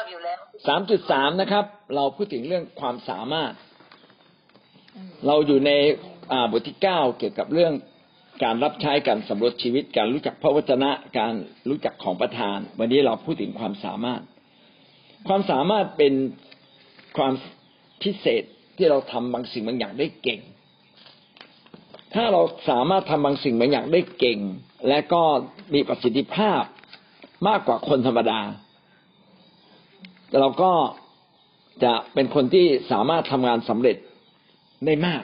อบอยู่แล้วสามจุดสามนะครับ เราพูดถึงเรื่องความสามารถ เราอยู่ในบทที่เก้าเกี่ยวกับเรื่องการรับใช้การสำรวจชีวิต การรู้จักพระวจนะ การรู้จักของประทาน วันนี้เราพูดถึงความสามารถ ความสามารถเป็นความพิเศษที่เราทำบางสิ่งบางอย่างได้เก่ง ถ้าเราสามารถทำบางสิ่งบางอย่างได้เก่ง และก็มีประสิทธิภาพมากกว่าคนธรรมดา เราก็จะเป็นคนที่สามารถทำงานสำเร็จได้มาก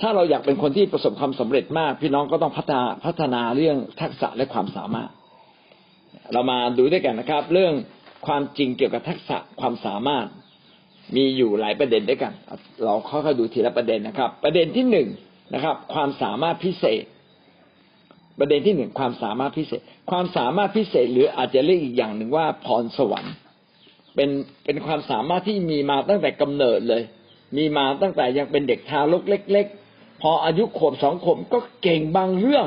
ถ้าเราอยากเป็นคนที่ประสบความสำเร็จมาก พี่น้องก็ต้องพัฒนาพัฒนาเรื่องทักษะและความสามารถ เรามาดูด้วยกันนะครับ เรื่องความจริงเกี่ยวกับทักษะความสามารถ มีอยู่หลายประเด็นด้วยกัน เราค่อยๆดูทีละประเด็นนะครับ ประเด็นที่หนึ่งนะครับ ความสามารถพิเศษ ประเด็นที่หนึ่งความสามารถพิเศษ ความสามารถพิเศษ หรืออาจจะเรียกอีกอย่างหนึ่งว่าพรสวรรค์ เป็นเป็นความสามารถที่มีมาตั้งแต่กำเนิดเลย มีมาตั้งแต่ยังเป็นเด็กทารกเล็ก ๆ พออายุขวบสองขวบก็เก่งบางเรื่อง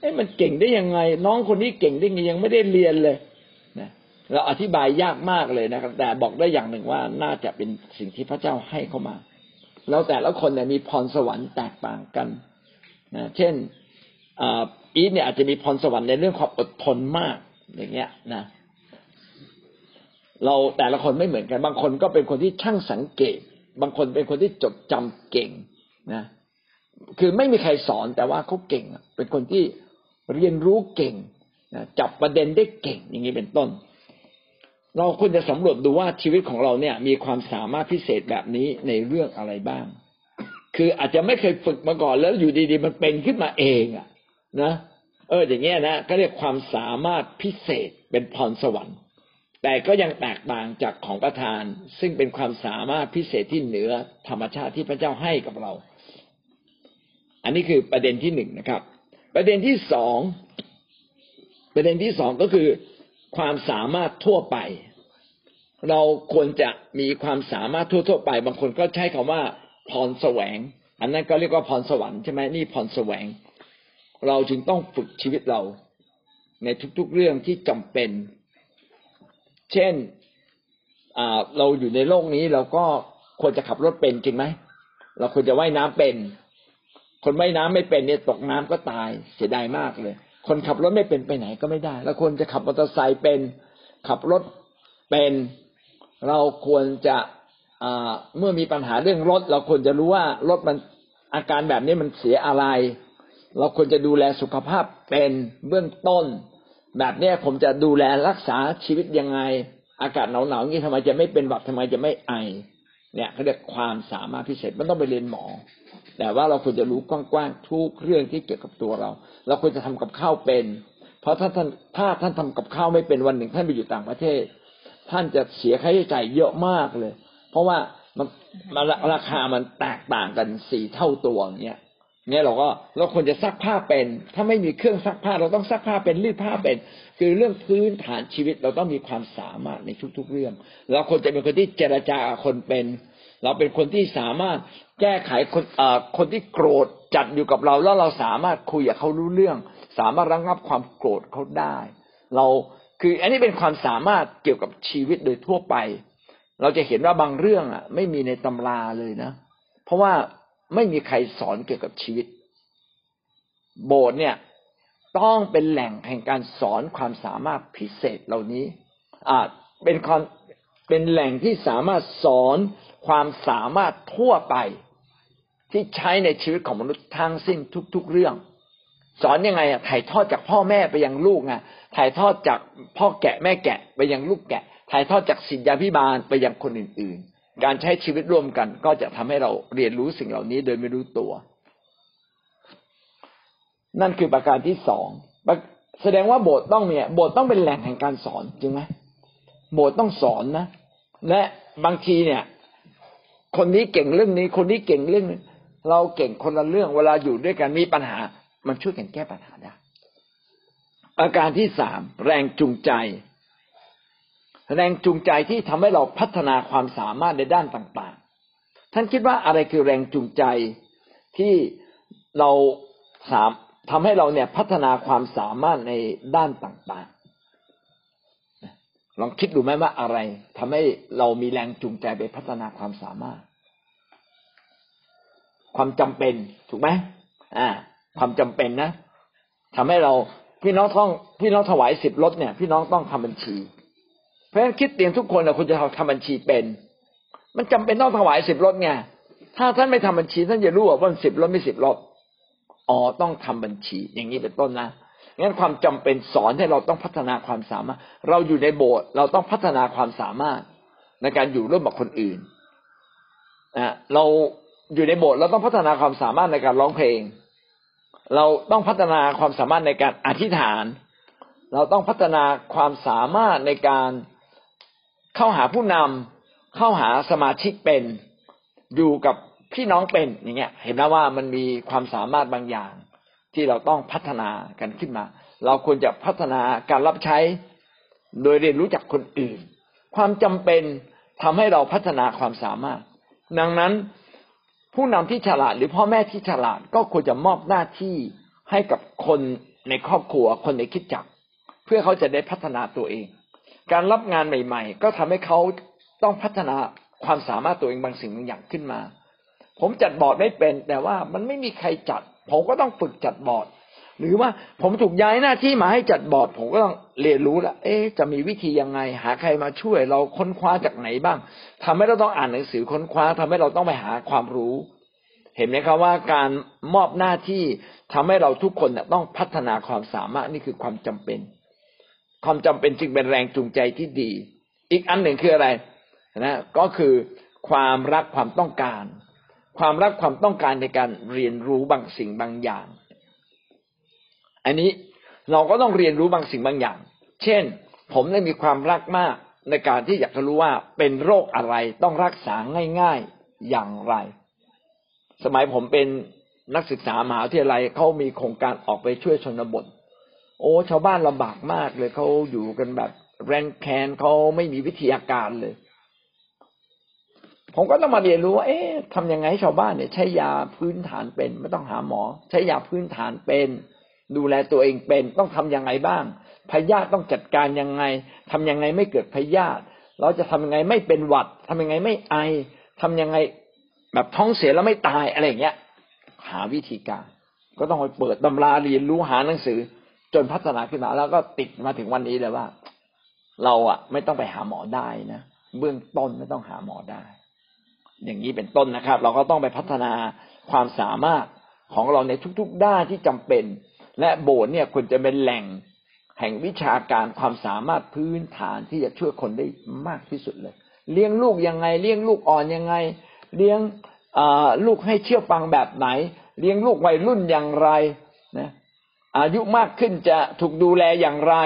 เอ้มันเก่งได้ยังไง น้องคนนี้เก่งได้ไงยังไม่ได้เรียนเลยนะเราอธิบายยากมากเลยนะครับ แต่บอกได้อย่างหนึ่งว่าน่าจะเป็นสิ่งที่พระเจ้าให้เข้ามาแล้วแต่ละคนเนี่ยมีพรสวรรค์แตกต่างกันนะเช่นอีทเนี่ยอาจจะมีพรสวรรค์ในเรื่องความอดทนมากอย่างเงี้ยนะ เราแต่ละคนไม่เหมือนกัน บางคนก็เป็นคนที่ช่างสังเกต บางคนเป็นคนที่จดจำเก่งนะ คือไม่มีใครสอนแต่ว่าเขาเก่ง เป็นคนที่เรียนรู้เก่งนะจับประเด็นได้เก่งอย่างนี้เป็นต้น เราควรจะสำรวจดูว่าชีวิตของเราเนี่ย มีความสามารถพิเศษแบบนี้ในเรื่องอะไรบ้าง คืออาจจะไม่เคยฝึกมาก่อนแล้วอยู่ดีๆ มันเป็นขึ้นมาเองอะนะ เอออย่างเงี้ยนะก็เรียกความสามารถพิเศษเป็นพรสวรรค์ แต่ก็ยังแตกต่างจากของประทาน ซึ่งเป็นความสามารถพิเศษที่เหนือธรรมชาติที่พระเจ้าให้กับเรา อันนี้คือประเด็นที่หนึ่งนะครับ ประเด็นที่สองประเด็นที่สองก็คือความสามารถทั่วไป เราควรจะมีความสามารถทั่ว ๆ ไป บางคนก็ใช้คำว่าพรแสวง อันนั้นก็เรียกว่าพรสวรรค์ใช่ไหมนี่พรแสวง เราจึงต้องฝึกชีวิตเรา ในทุกๆเรื่องที่จำเป็น เช่นเราอยู่ในโลกนี้เราก็ควรจะขับรถเป็นจริงไหมเราควรจะว่ายน้ำเป็น คนว่ายน้ำไม่เป็นเนี่ยตกน้ำก็ตายเสียดายมากเลย คนขับรถไม่เป็นไปไหนก็ไม่ได้ แล้วคนจะขับมอเตอร์ไซค์เป็น ขับรถเป็น เราควรจะเมื่อมีปัญหาเรื่องรถ เราควรจะรู้ว่ารถมันอาการแบบนี้มันเสียอะไร เราควรจะดูแลสุขภาพเป็นเบื้องต้น แบบนี้ผมจะดูแลรักษาชีวิตยังไง อากาศหนาวๆนี้ทำไมจะไม่เป็นหวัดทำไมจะไม่ไอ เนี่ยเขาเรียกความสามารถพิเศษมันต้องไปเรียนหมอ แต่ว่าเราควรจะรู้กว้างๆทุกเรื่องที่เกี่ยวกับตัวเรา เราควรจะทำกับข้าวเป็น เพราะถ้าท่านถ้าท่านทำกับข้าวไม่เป็นวันหนึ่งท่านไปอยู่ต่างประเทศ ท่านจะเสียค่าใช้จ่ายเยอะมากเลย เพราะว่ามันราคามันแตกต่างกันสี่เท่าตัวเนี่ย เนี่ยเราก็เราควรจะซักผ้าเป็น ถ้าไม่มีเครื่องซักผ้า เราต้องซักผ้าเป็นรีดผ้าเป็น คือเรื่องพื้นฐานชีวิตเราต้องมีความสามารถในทุก ๆ เรื่อง เราควรจะเป็นคนที่เจรจาคนเป็น เราเป็นคนที่สามารถแก้ไขคนเอ่อคนที่โกรธจัดอยู่กับเราแล้วเราสามารถคุยกับเขารู้เรื่อง สามารถระงับความโกรธเขาได้ เราคืออันนี้เป็นความสามารถเกี่ยวกับชีวิตโดยทั่วไป เราจะเห็นว่าบางเรื่องอะ ไม่มีในตำราเลยนะ เพราะว่า ไม่มีใครสอนเกี่ยวกับชีวิต โบสถ์เนี่ย ต้องเป็นแหล่งแห่งการสอนความสามารถพิเศษเหล่านี้อ่าเป็นความเป็นแหล่งที่สามารถสอนความสามารถทั่วไปที่ใช้ในชีวิตของมนุษย์ทั้งสิ้นทุก ๆ เรื่อง สอนยังไงอะถ่ายทอดจากพ่อแม่ไปยังลูกไงถ่ายทอดจากพ่อแกะแม่แกะไปยังลูกแกะ ถ่ายทอดจากสิทธาพิบาลไปยังคนอื่น ๆ การใช้ชีวิตร่วมกัน ก็จะทำให้เราเรียนรู้สิ่งเหล่านี้โดยไม่รู้ตัว นั่นคือประการที่สองแสดงว่าโบสถ์ต้องเนี่ยโบสถ์ต้องเป็นแหล่งแห่งการสอนจริงไหมโบสถ์ต้องสอนนะและบางทีเนี่ย คนนี้เก่งเรื่องนี้ คนนี้เก่งเรื่องเราเก่งคนละเรื่องเวลาอยู่ด้วยกันมีปัญหา มันช่วยกันแก้ปัญหาได้อาการที่สามแรงจูงใจ แรงจูงใจที่ทำให้เราพัฒนาความสามารถในด้านต่างๆ ท่านคิดว่าอะไรคือแรงจูงใจที่เราสามทำให้เราเนี่ยพัฒนาความสามารถในด้านต่างๆ ลองคิดดูไหมว่าอะไรทำให้เรามีแรงจูงใจไปพัฒนาความสามารถ ความจำเป็นถูกไหมอ่า ความจำเป็นนะทำให้เราพี่น้องต้องพี่น้องถวายสิบรถเนี่ย พี่น้องต้องทำบัญชี ราะฉะนั้นคิดเตียงทุกคนนะคุณจะทำบัญชีเป็น มันจำเป็นต้องถวายสิบรถไงถ้าท่านไม่ทำบัญชีท่านจะรู้ว่าสิบรถไม่สิบรถอ๋อต้องทำบัญชี อย่างนี้เป็นต้นนะงั้นความจำเป็นสอนให้เราต้องพัฒนาความสามารถ เราอยู่ในโบสถ์เราต้องพัฒนาความสามารถในการอยู่ร่วมกับคนอื่นนะเราอยู่ในโบสถ์เราต้องพัฒนาความสามารถในการร้องเพลง เราต้องพัฒนาความสามารถในการอธิษฐาน เราต้องพัฒนาความสามารถในการ เข้าหาผู้นำเข้าหาสมาชิกเป็นอยู่กับพี่น้องเป็นอย่างเงี้ย เห็นไหมว่ามันมีความสามารถบางอย่าง ที่เราต้องพัฒนากันขึ้นมา เราควรจะพัฒนาการรับใช้ โดยเรียนรู้จากคนอื่น ความจำเป็นทำให้เราพัฒนาความสามารถ ดังนั้นผู้นำที่ฉลาดหรือพ่อแม่ที่ฉลาดก็ควรจะมอบหน้าที่ให้กับคนในครอบครัวคนในคิดจัก เพื่อเขาจะได้พัฒนาตัวเอง การรับงานใหม่ ๆ ก็ทำให้เขาต้องพัฒนาความสามารถตัวเองบางสิ่งบางอย่างขึ้นมา ผมจัดบอร์ดไม่เป็น แต่ว่ามันไม่มีใครจัด ผมก็ต้องฝึกจัดบอร์ด หรือว่าผมถูกย้ายหน้าที่มาให้จัดบอร์ด ผมก็ต้องเรียนรู้ละเอ๊จะมีวิธียังไง หาใครมาช่วย เราค้นคว้าจากไหนบ้างทำให้เราต้องอ่านหนังสือค้นคว้าทำให้เราต้องไปหาความรู้ เห็นไหมครับว่าการมอบหน้าที่ทำให้เราทุกคนต้องพัฒนาความสามารถนี่คือความจำเป็น ความจำเป็นจึงเป็นแรงจูงใจที่ดี อีกอันหนึ่งคืออะไรนะก็คือความรักความต้องการ ความรักความต้องการในการเรียนรู้บางสิ่งบางอย่าง อันนี้เราก็ต้องเรียนรู้บางสิ่งบางอย่าง เช่น ผมได้มีความรักมากในการที่อยากจะรู้ว่าเป็นโรคอะไรต้องรักษาง่ายๆอย่างไร สมัยผมเป็นนักศึกษามหาวิทยาลัยเขามีโครงการออกไปช่วยชนบท โอ้ชาวบ้านลำบากมากเลยเขาอยู่กันแบบแรนแคนเขาไม่มีวิทยาการเลย ผมก็ต้องมาเรียนรู้ว่า เอ๊ะทำยังไงให้ชาวบ้านเนี่ย ใช้ยาพื้นฐานเป็น ไม่ต้องหาหมอ ใช้ยาพื้นฐานเป็น ดูแลตัวเองเป็น ต้องทํำยังไงบ้างพยาธิต้องจัดการยังไงทำยังไงไม่เกิดพยาธิเราจะทำยังไงไม่เป็นหวัดทำยังไงไม่ไอทำยังไงแบบท้องเสียแล้วไม่ตายอะไรอย่างเงี้ย หาวิธีการ ก็ต้องไปเปิดตำราเรียนรู้หาหนังสือ จนพัฒนาขึ้นมาแล้วก็ติดมาถึงวันนี้เลยว่า เราอะ ไม่ต้องไปหาหมอได้นะเบื้องต้นไม่ต้องหาหมอได้ อย่างนี้เป็นต้นนะครับ เราก็ต้องไปพัฒนาความสามารถของเราในทุกๆด้านที่จำเป็น และโบสถ์เนี่ยควรจะเป็นแหล่งแห่งวิชาการความสามารถพื้นฐานที่จะช่วยคนได้มากที่สุดเลย เลี้ยงลูกยังไง เลี้ยงลูกอ่อนยังไง เลี้ยงลูกให้เชื่อฟังแบบไหน เลี้ยงลูกวัยรุ่นอย่างไรนะ อายุมากขึ้นจะถูกดูแลอย่างไร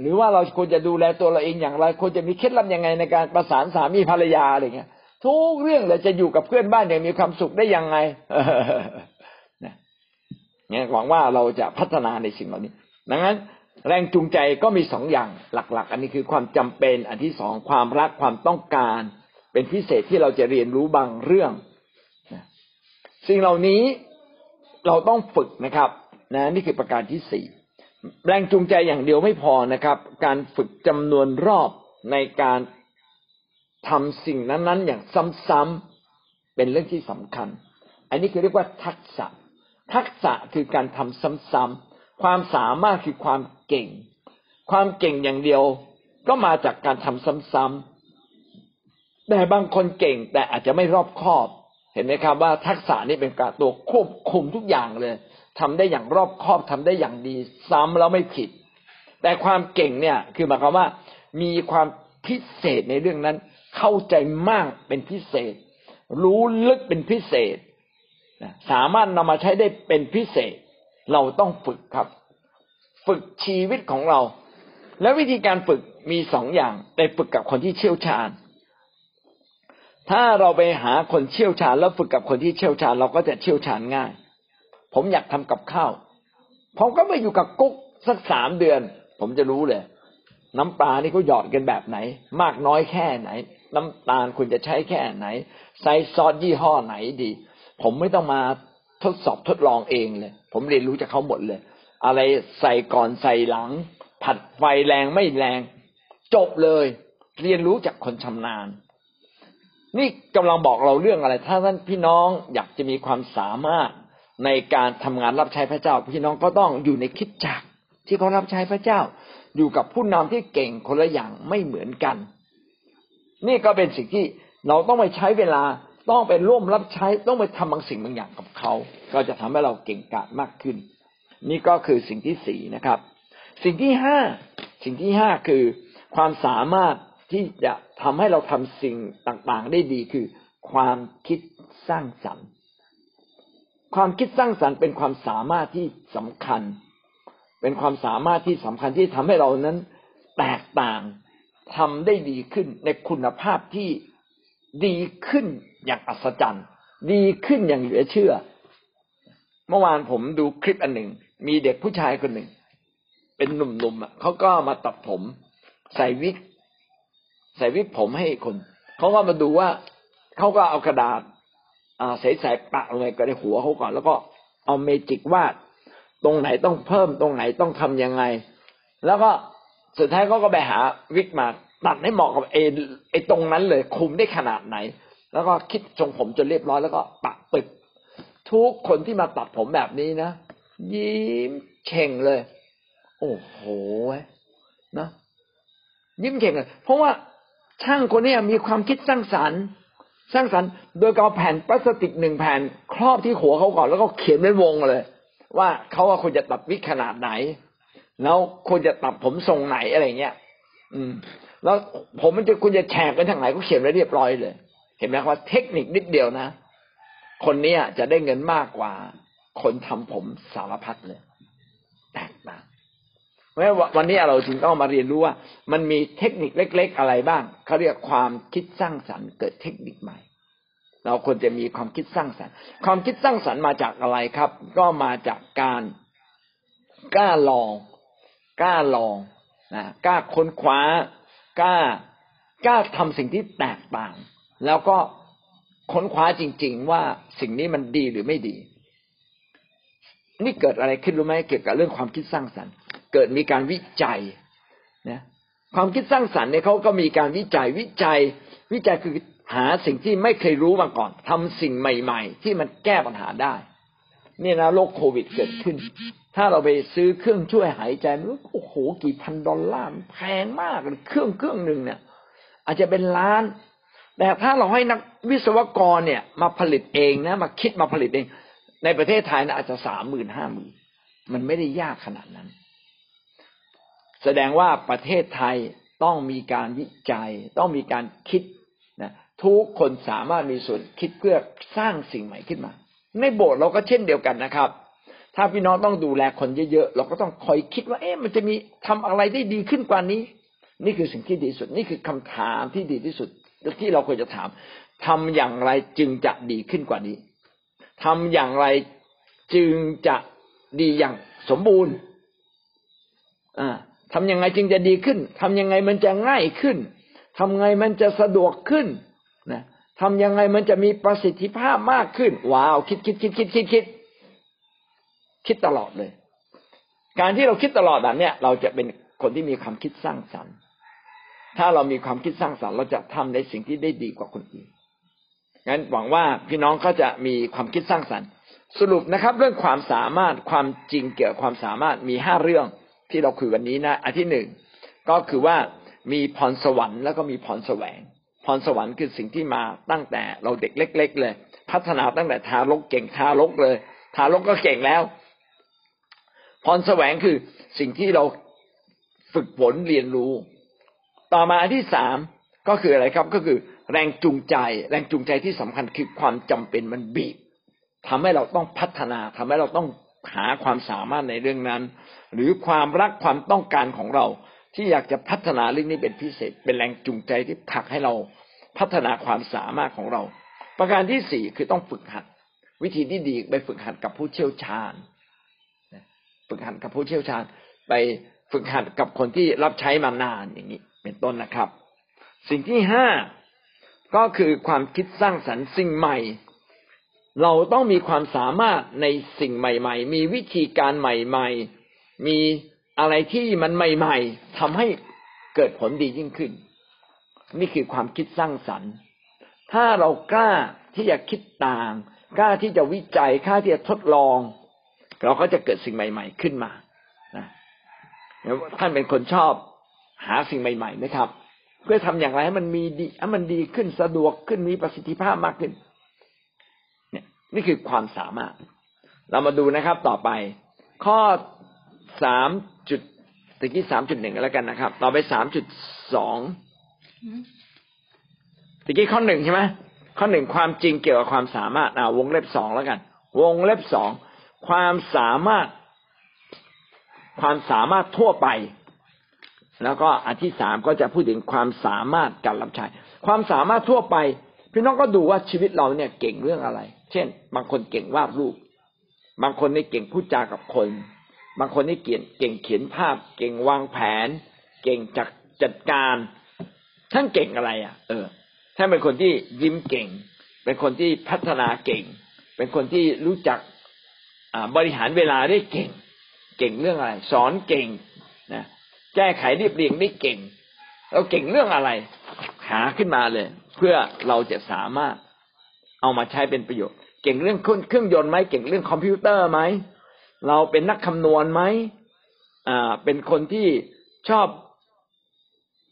หรือว่าเราควรจะดูแลตัวเราเองอย่างไรควรจะมีเคล็ดลับยังไงในการประสานสามีภรรยาอะไรเงี้ย ทุกเรื่องเลยจะอยู่กับเพื่อนบ้านอย่างมีความสุขได้ยังไงเนี่ยหวังว่าเราจะพัฒนาในสิ่งเหล่านี้ ดังนั้น แรงจูงใจก็มีสองอย่างหลัก ๆ อันนี้คือความจำเป็น อันที่สองความรักความต้องการ เป็นพิเศษที่เราจะเรียนรู้บางเรื่องสิ่งเหล่านี้เราต้องฝึกนะครับ นะนี่คือประการที่สี่แรงจูงใจอย่างเดียวไม่พอนะครับ การฝึกจำนวนรอบในการทำสิ่งนั้นๆ อย่างซ้ำๆเป็นเรื่องที่สำคัญ อันนี้คือเรียกว่าทักษะ ทักษะคือการทำซ้ำๆความสามารถคือความเก่ง ความเก่งอย่างเดียวก็มาจากการทำซ้ำๆแต่บางคนเก่งแต่อาจจะไม่รอบคอบ เห็นไหมครับว่าทักษะนี้เป็นการตัวควบคุมทุกอย่างเลย ทำได้อย่างรอบคอบทำได้อย่างดี ซ้ำแล้วไม่ผิด แต่ความเก่งเนี่ยคือหมายความว่า มีความพิเศษในเรื่องนั้น เข้าใจมากเป็นพิเศษ รู้ลึกเป็นพิเศษสามารถนำมาใช้ได้เป็นพิเศษ เราต้องฝึกครับ ฝึกชีวิตของเรา และวิธีการฝึกมีสองอย่างไปฝึกกับคนที่เชี่ยวชาญ ถ้าเราไปหาคนเชี่ยวชาญ แล้วฝึกกับคนที่เชี่ยวชาญ เราก็จะเชี่ยวชาญง่าย ผมอยากทำกับข้าว ผมก็ไปอยู่กับกุ๊กสักสามเดือน ผมจะรู้เลย น้ำปลานี่เขาหยอดกันแบบไหน มากน้อยแค่ไหน น้ำตาลคุณจะใช้แค่ไหนใส่ซอสยี่ห้อไหนดี ผมไม่ต้องมาทดสอบทดลองเองเลย ผมเรียนรู้จากเขาหมดเลย อะไรใส่ก่อนใส่หลัง ผัดไฟแรงไม่แรง จบเลย เรียนรู้จากคนชำนาญ นี่กำลังบอกเราเรื่องอะไร ถ้าท่านพี่น้องอยากจะมีความสามารถ ในการทำงานรับใช้พระเจ้า พี่น้องก็ต้องอยู่ในคิดจักที่เขารับใช้พระเจ้า อยู่กับผู้นำที่เก่งคนละอย่างไม่เหมือนกัน นี่ก็เป็นสิ่งที่เราต้องไปใช้เวลาต้องไปร่วมรับใช้ต้องไปทำบางสิ่งบางอย่างกับเขา ก็จะทำให้เราเก่งกาจมากขึ้น นี่ก็คือสิ่งที่สี่นะครับ สิ่งที่ห้าสิ่งที่ห้าคือความสามารถที่จะทำให้เราทำสิ่งต่างๆ ได้ดีคือความคิดสร้างสรรค์ ความคิดสร้างสรรค์เป็นความสามารถที่สำคัญ เป็นความสามารถที่สำคัญที่ทำให้เรานั้นแตกต่างทำได้ดีขึ้นในคุณภาพที่ดีขึ้นอย่างอัศจรรย์ ดีขึ้นอย่างเหลือเชื่อ เมื่อวานผมดูคลิปอันหนึ่ง มีเด็กผู้ชายคนหนึ่ง เป็นหนุ่มๆเขาก็มาตัดผม ใส่วิกใส่วิกผมให้คนเขาก็มาดูว่าเขาก็เอากระดาษ ใส่ๆปะลงไปก็ในหัวเขาก่อน แล้วก็เอาเมจิกวาดตรงไหนต้องเพิ่มตรงไหนต้องทํำยังไง แล้วก็สุดท้ายเขาก็ไปหาวิกมาตัดให้เหมาะกับเอไอตรงนั้นเลยคุมได้ขนาดไหน แล้วก็คิดทรงผมจนเรียบร้อยแล้วก็ปะปึก ทุกคนที่มาตัดผมแบบนี้นะยิ้มเข่งเลย โอ้โหนะยิ้มเข่งเลยเพราะว่าช่างคนนี้มีความคิดสร้างสรรค์ สร้างสรรค์โดยเอาแผ่นพลาสติกหนึ่งแผ่นครอบที่หัวเขาก่อนแล้วก็เขียนเป็นวงเลย ว่าเขาว่าควรจะตัดวิกขนาดไหน แล้วควรจะตัดผมทรงไหนอะไรเงี้ย อืม แล้วผมมันจะคุณจะแฉกไปทางไหนก็เขียนไว้เรียบร้อยเลย เห็นไหมว่าเทคนิคนิดเดียวนะ คนนี้จะได้เงินมากกว่า คนทำผมสารพัดเลยแตกต่าง ราะวันนี้เราจึงต้องมาเรียนรู้ว่า มันมีเทคนิคเล็ก ๆ อะไรบ้างเขาเรียกความคิดสร้างสรรค์เกิดเทคนิคใหม่ เราควรจะมีความคิดสร้างสรรค์ ความคิดสร้างสรรค์มาจากอะไรครับ ก็มาจากการกล้าลอง กล้าลองนะกล้าค้นคว้ากล้ากล้าทำสิ่งที่แตกต่าง แล้วก็ค้นคว้าจริง ๆ ว่าสิ่งนี้มันดีหรือไม่ดี นี่เกิดอะไรขึ้นรู้ไหมเกี่ยวกับเรื่องความคิดสร้างสรรค์ เกิดมีการวิจัยนะความคิดสร้างสรรค์เนี่ยเขาก็มีการวิจัยวิจัย วิจัยคือหาสิ่งที่ไม่เคยรู้มาก่อนทำสิ่งใหม่ ๆ ที่มันแก้ปัญหาได้เนี่ยนะโรคโควิดเกิดขึ้น ถ้าเราไปซื้อเครื่องช่วยหายใจมันโอ้โหกี่พันดอลลาร์แพงมากเลยเครื่องเครื่องหนึ่งเนี่ย อาจจะเป็นล้าน แต่ถ้าเราให้นักวิศวกรเนี่ย มาผลิตเองนะมาคิดมาผลิตเอง ในประเทศไทยนะอาจจะสามหมื่นห้าหมื่นมันไม่ได้ยากขนาดนั้น แสดงว่าประเทศไทยต้องมีการวิจัย ต้องมีการคิดนะทุกคนสามารถมีส่วนคิดเพื่อสร้างสิ่งใหม่ขึ้นมา ในโบสถ์เราก็เช่นเดียวกันนะครับ ถ้าพี่น้องต้องดูแลคนเยอะๆเราก็ต้องคอยคิดว่า เอ๊ะมันจะมีทำอะไรได้ดีขึ้นกว่านี้ นี่คือสิ่งที่ดีสุด นี่คือคำถามที่ดีที่สุดที่เราควรจะถามทำอย่างไรจึงจะดีขึ้นกว่านี้ทำอย่างไรจึงจะดีอย่างสมบูรณ์ อ่า ทำยังไงจึงจะดีขึ้นทำยังไงมันจะง่ายขึ้นทำไงมันจะสะดวกขึ้นนะทำยังไงมันจะมีประสิทธิภาพมากขึ้น ว้าว คิดคิดคิดคิดคิดคิดคิดตลอดเลย การที่เราคิดตลอดแบบเนี้ยเราจะเป็นคนที่มีความคิดสร้างสรรค์ ถ้าเรามีความคิดสร้างสรรค์ เราจะทำในสิ่งที่ได้ดีกว่าคนอื่นงั้นหวังว่าพี่น้องก็จะมีความคิดสร้างสรรค์ สรุปนะครับ เรื่องความสามารถความจริงเกี่ยวกับความสามารถมีห้าเรื่อง ที่เราคุยวันนี้นะอันที่หนึ่งก็คือว่ามีพรสวรรค์แล้วก็มีพรแสวง พรสวรรค์คือสิ่งที่มาตั้งแต่เราเด็กเล็ก ๆ เลย พัฒนาตั้งแต่ทารกเก่งทารกเลย ทารกก็เก่งแล้ว พรแสวงคือสิ่งที่เราฝึกฝนเรียนรู้ ต่อมาอันที่สามก็คืออะไรครับก็คือแรงจูงใจ แรงจูงใจที่สำคัญคือความจำเป็นมันบีบทำให้เราต้องพัฒนาทำให้เราต้อง หาความสามารถในเรื่องนั้น หรือความรักความต้องการของเรา ที่อยากจะพัฒนาเรื่องนี้เป็นพิเศษ เป็นแรงจูงใจที่ผลักให้เราพัฒนาความสามารถของเรา ประการที่สี่คือต้องฝึกหัด วิธีที่ดีไปฝึกหัดกับผู้เชี่ยวชาญฝึกหัดกับผู้เชี่ยวชาญ ไปฝึกหัดกับคนที่รับใช้มานานอย่างนี้ เป็นต้นนะครับ สิ่งที่ห้าก็คือความคิดสร้างสรรค์สิ่งใหม่ เราต้องมีความสามารถในสิ่งใหม่ ๆ มีวิธีการใหม่ ๆ มีอะไรที่มันใหม่ ๆทำให้เกิดผลดียิ่งขึ้น นี่คือความคิดสร้างสรรค์ ถ้าเรากล้าที่จะคิดต่าง กล้าที่จะวิจัยกล้าที่จะทดลอง เราก็จะเกิดสิ่งใหม่ ๆ ขึ้นมานะท่านเป็นคนชอบหาสิ่งใหม่ๆไหมครับ เพื่อทำอย่างไรให้มันมีดีให้มันดีขึ้นสะดวกขึ้นมีประสิทธิภาพมากขึ้น นี่ยนี่คือความสามารถ เรามาดูนะครับต่อไป ข้อสามจุดตะกี้สามจุดหนึ่งแล้วกันนะครับ ต่อไปสามจุดสองตะกี้ข้อหนึ่งใช่ไหมข้อหนึ่งความจริงเกี่ยวกับความสามารถอ่าวงเล็บสองแล้วกัน วงเล็บสองความสามารถ ความสามารถทั่วไป แล้วก็อันที่สามก็จะพูดถึงความสามารถการรับใช้ความสามารถทั่วไป พี่น้องก็ดูว่าชีวิตเราเนี่ยเก่งเรื่องอะไร เช่น บางคนเก่งวาดรูป บางคนนี่เก่งพูดจากับคน บางคนนี่เก่งเก่งเขียนภาพ เก่งวางแผน เก่งจัดจัดการท่านเก่งอะไรอะ เออท่านเป็นคนที่ยิ้มเก่ง เป็นคนที่พัฒนาเก่ง เป็นคนที่รู้จักบริหารเวลาได้เก่ง เก่งเรื่องอะไร สอนเก่งนะแก้ไขเรียบเรียงได้เก่งเราเก่งเรื่องอะไรหาขึ้นมาเลย เพื่อเราจะสามารถเอามาใช้เป็นประโยชน์ เก่งเรื่องเครื่องยนต์ไหมเก่งเรื่องคอมพิวเตอร์ไหมเราเป็นนักคำนวณไหมอ่า เป็นคนที่ชอบ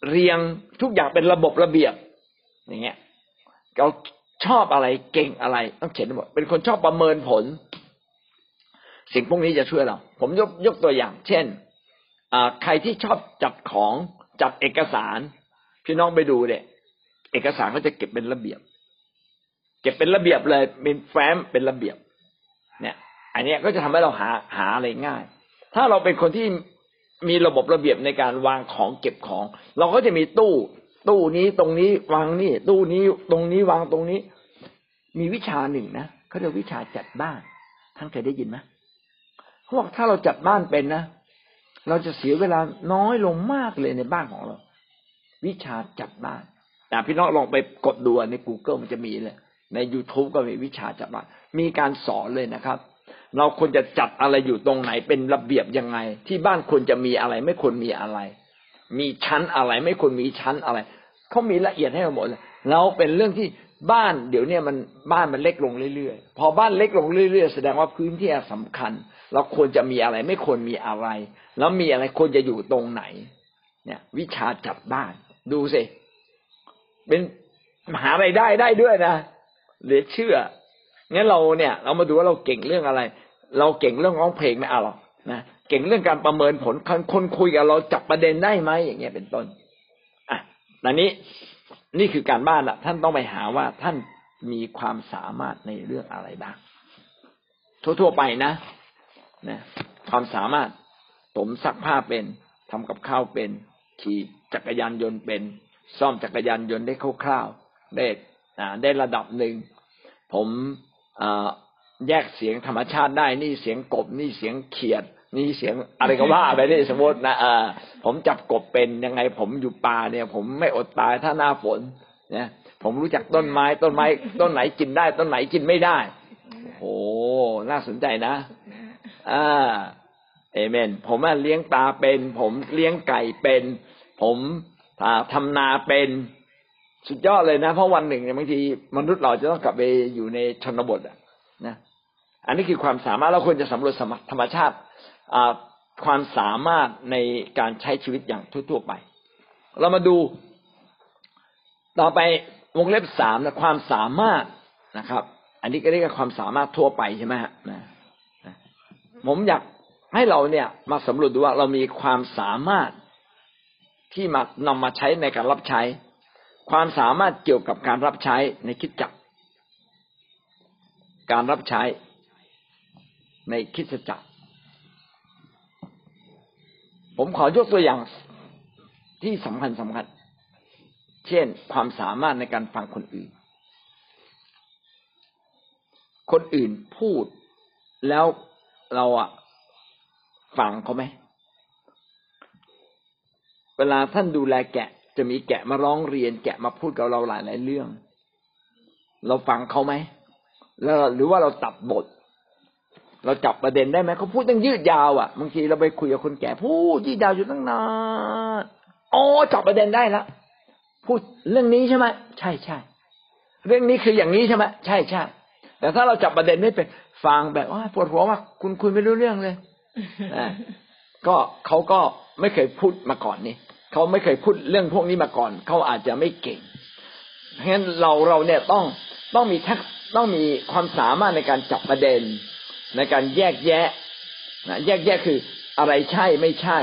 เรียงทุกอย่างเป็นระบบระเบียบ อย่างเงี้ยเราชอบอะไรเก่งอะไรต้องเขียนหมดเป็นคนชอบประเมินผล สิ่งพวกนี้จะช่วยเรา ผมยกยกตัวอย่าง เช่นใครที่ชอบจัดของจัดเอกสาร พี่น้องไปดูเด็เอกสารเขาจะเก็บเป็นระเบียบ เก็บเป็นระเบียบเลยเป็นแฟ้มเป็นระเบียบ เนี่ย อันนี้ก็จะทำให้เราหาหาอะไรง่าย ถ้าเราเป็นคนที่มีระบบระเบียบในการวางของเก็บของ เราก็จะมีตู้ ตู้นี้ตรงนี้วางนี่ ตู้นี้ตรงนี้วางตรงนี้ มีวิชาหนึ่งนะเขาเรียกวิชาจัดบ้านท่านเคยได้ยินไหมเขาบอกถ้าเราจัดบ้านเป็นนะเราจะเสียเวลาน้อยลงมากเลยในบ้านของเรา วิชาจัดบ้านแต่พี่น้องลองไปกดดูใน Google มันจะมีเลย ใน YouTube ก็มีวิชาจัดบ้านมีการสอนเลยนะครับ เราควรจะจัดอะไรอยู่ตรงไหนเป็นระเบียบยังไง ที่บ้านควรจะมีอะไร ไม่ควรมีอะไร มีชั้นอะไร ไม่ควรมีชั้นอะไรเขามีละเอียดให้เราหมดเลยเราเป็นเรื่องที่บ้านเดี๋ยวนี้มันบ้านมันเล็กลงเรื่อยๆ พอบ้านเล็กลงเรื่อยๆ แสดงว่าพื้นที่สำคัญ เราควรจะมีอะไร ไม่ควรมีอะไร แล้วมีอะไรควรจะอยู่ตรงไหน เนี่ย วิชาจับบ้าน ดูสิเป็นมหาไรายได้ได้ด้วยนะ เหลือเชื่องั้นเราเนี่ย เรามาดูว่าเราเก่งเรื่องอะไร เราเก่งเรื่องร้องเพลงไหม่เอาหรอกนะเก่งเรื่องการประเมินผลคนคุยกับเราจับประเด็นได้ไหมอย่างเงี้ยเป็นต้นอะตอนนี้นี่คือการบ้านละท่านต้องไปหาว่าท่านมีความสามารถในเรื่องอะไรบ้างทั่วๆไปนะนะความสามารถผมซักผ้าเป็นทำกับข้าวเป็น ขี่จักรยานยนต์เป็น ซ่อมจักรยานยนต์ได้คร่าวๆได้ ได้ระดับหนึ่ง ผมแยกเสียงธรรมชาติได้นี่เสียงกบนี่เสียงเขียด นี่เสียงอะไรก็ว่าไปนี่สมมตินะเออผมจับกบเป็นยังไงผมอยู่ป่าเนี่ย ผมไม่อดตายถ้าหน้าฝนนะผมรู้จักต้นไม้ต้นไม้ ต้นไหนกินได้ ต้นไหนกินไม่ได้โอ้น่าสนใจนะอ่าเอเมน ผมเลี้ยงปลาเป็น ผมเลี้ยงไก่เป็น ผมทำนาเป็น สุดยอดเลยนะ เพราะวันหนึ่งเนี่ยบางทีมนุษย์เราจะต้องกลับไปอยู่ในชนบทอะนะ อันนี้คือความสามารถเราควรจะสำรวจธรรมชาติความสามารถในการใช้ชีวิตอย่างทั่ว ๆไป เรามาดู ต่อไปวงเล็บสามนะความสามารถนะครับ อันนี้ก็เรียกว่าความสามารถทั่วไปใช่ไหมฮะนะผมอยากให้เราเนี่ยมาสำรวจดูว่าเรามีความสามารถที่มานำมาใช้ในการรับใช้ ความสามารถเกี่ยวกับการรับใช้ในคิดจักร การรับใช้ในคิดจักร ผมขอยกตัวอย่างที่สำคัญสำคัญ เช่น ความสามารถในการฟังคนอื่น คนอื่นพูดแล้วเราอะฟังเขาไหม เวลาท่านดูแลแกะ จะมีแกะมาร้องเรียน แกะมาพูดกับเราหลายหลายเรื่อง เราฟังเขาไหมแล้วหรือว่าเราตัดบท เราจับประเด็นได้ไหมเขาพูดตั้งยืดยาวอะบางทีเราไปคุยกับคนแก่พูดยืดยาวอยู่ตั้งนานอ๋อจับประเด็นได้แล้วพูดเรื่องนี้ใช่ไหมใช่ใช่เรื่องนี้คืออย่างนี้ใช่ไหมใช่ใช่แต่ถ้าเราจับประเด็นไม่เป็นฟังแบบว่าปวดหัวว่าคุณคุยไม่รู้เรื่องเลยนะก็เขาก็ไม่เคยพูดมาก่อนนี่ เขาไม่เคยพูดเรื่องพวกนี้มาก่อน เขาอาจจะไม่เก่งเพราะฉะนั้นเราเราเนี่ยต้องต้องมีทักต้องมีความสามารถในการจับประเด็น ในการแยกแยะนะแยกแยะคืออะไรใช่ไม่ใช่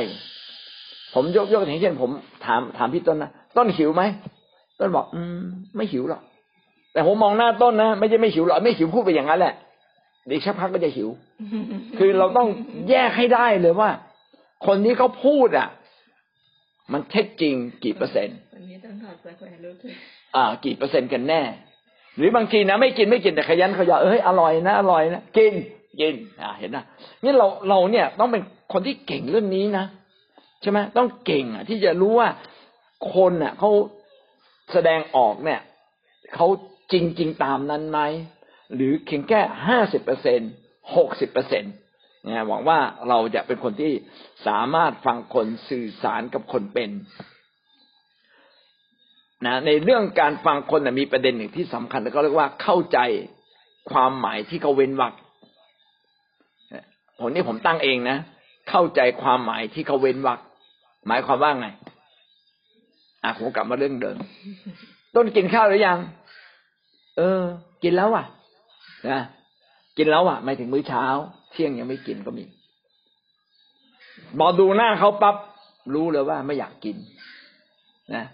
ผมยกยกอย่างเช่นผมถามถามพี่ต้นนะต้นหิวไหมต้นบอก อืม ไม่หิวหรอกแต่ผมมองหน้าต้นนะไม่ใช่ไม่หิวหรอกไม่หิวพูดไปอย่างนั้นแหละเดี๋ยวสักพักก็จะหิว คือเราต้องแยกให้ได้เลยว่า คนนี้เขาพูดอะ มันเท็จจริงกี่เปอร์เซ็นต์วันนี้ต้องถอดปลั๊กไว้รู้สึกอ่า กี่เปอร์เซ็นต์กันแน่ หรือบางทีนะไม่กินไม่กินแต่ขยันขยอเอ้ยอร่อยนะอร่อยนะกินกินอ่าเห็นนะนี่เราเราเนี่ยต้องเป็นคนที่เก่งเรื่องนี้นะใช่ไหมต้องเก่งอะ ที่จะรู้ว่าคนอะเขาแสดงออกเนี่ยเขาจริงจริงตามนั้นไหมหรือเพียงแค่ห้าสิบเปอร์เซ็นหกสิบเปอร์เซ็นต์ นะหวังว่าเราจะเป็นคนที่สามารถฟังคนสื่อสารกับคนเป็นนะในเรื่องการฟังคนนะมีประเด็นหนึ่งที่สำคัญแล้วก็เรียกว่าเข้าใจความหมายที่เขาเว้นวรรคผมนี่ผมตั้งเองนะเข้าใจความหมายที่เขาเว้นวรรคหมายความว่าไงอะผมกลับมาเรื่องเดิม ต้นกินข้าวหรือยัง เออ กินแล้วอะนะกินแล้วอะไม่ถึงมื้อเช้า เที่ยงยังไม่กินก็มีบอดูหน้าเขาปั๊บรู้เลยว่าไม่อยากกิน นะ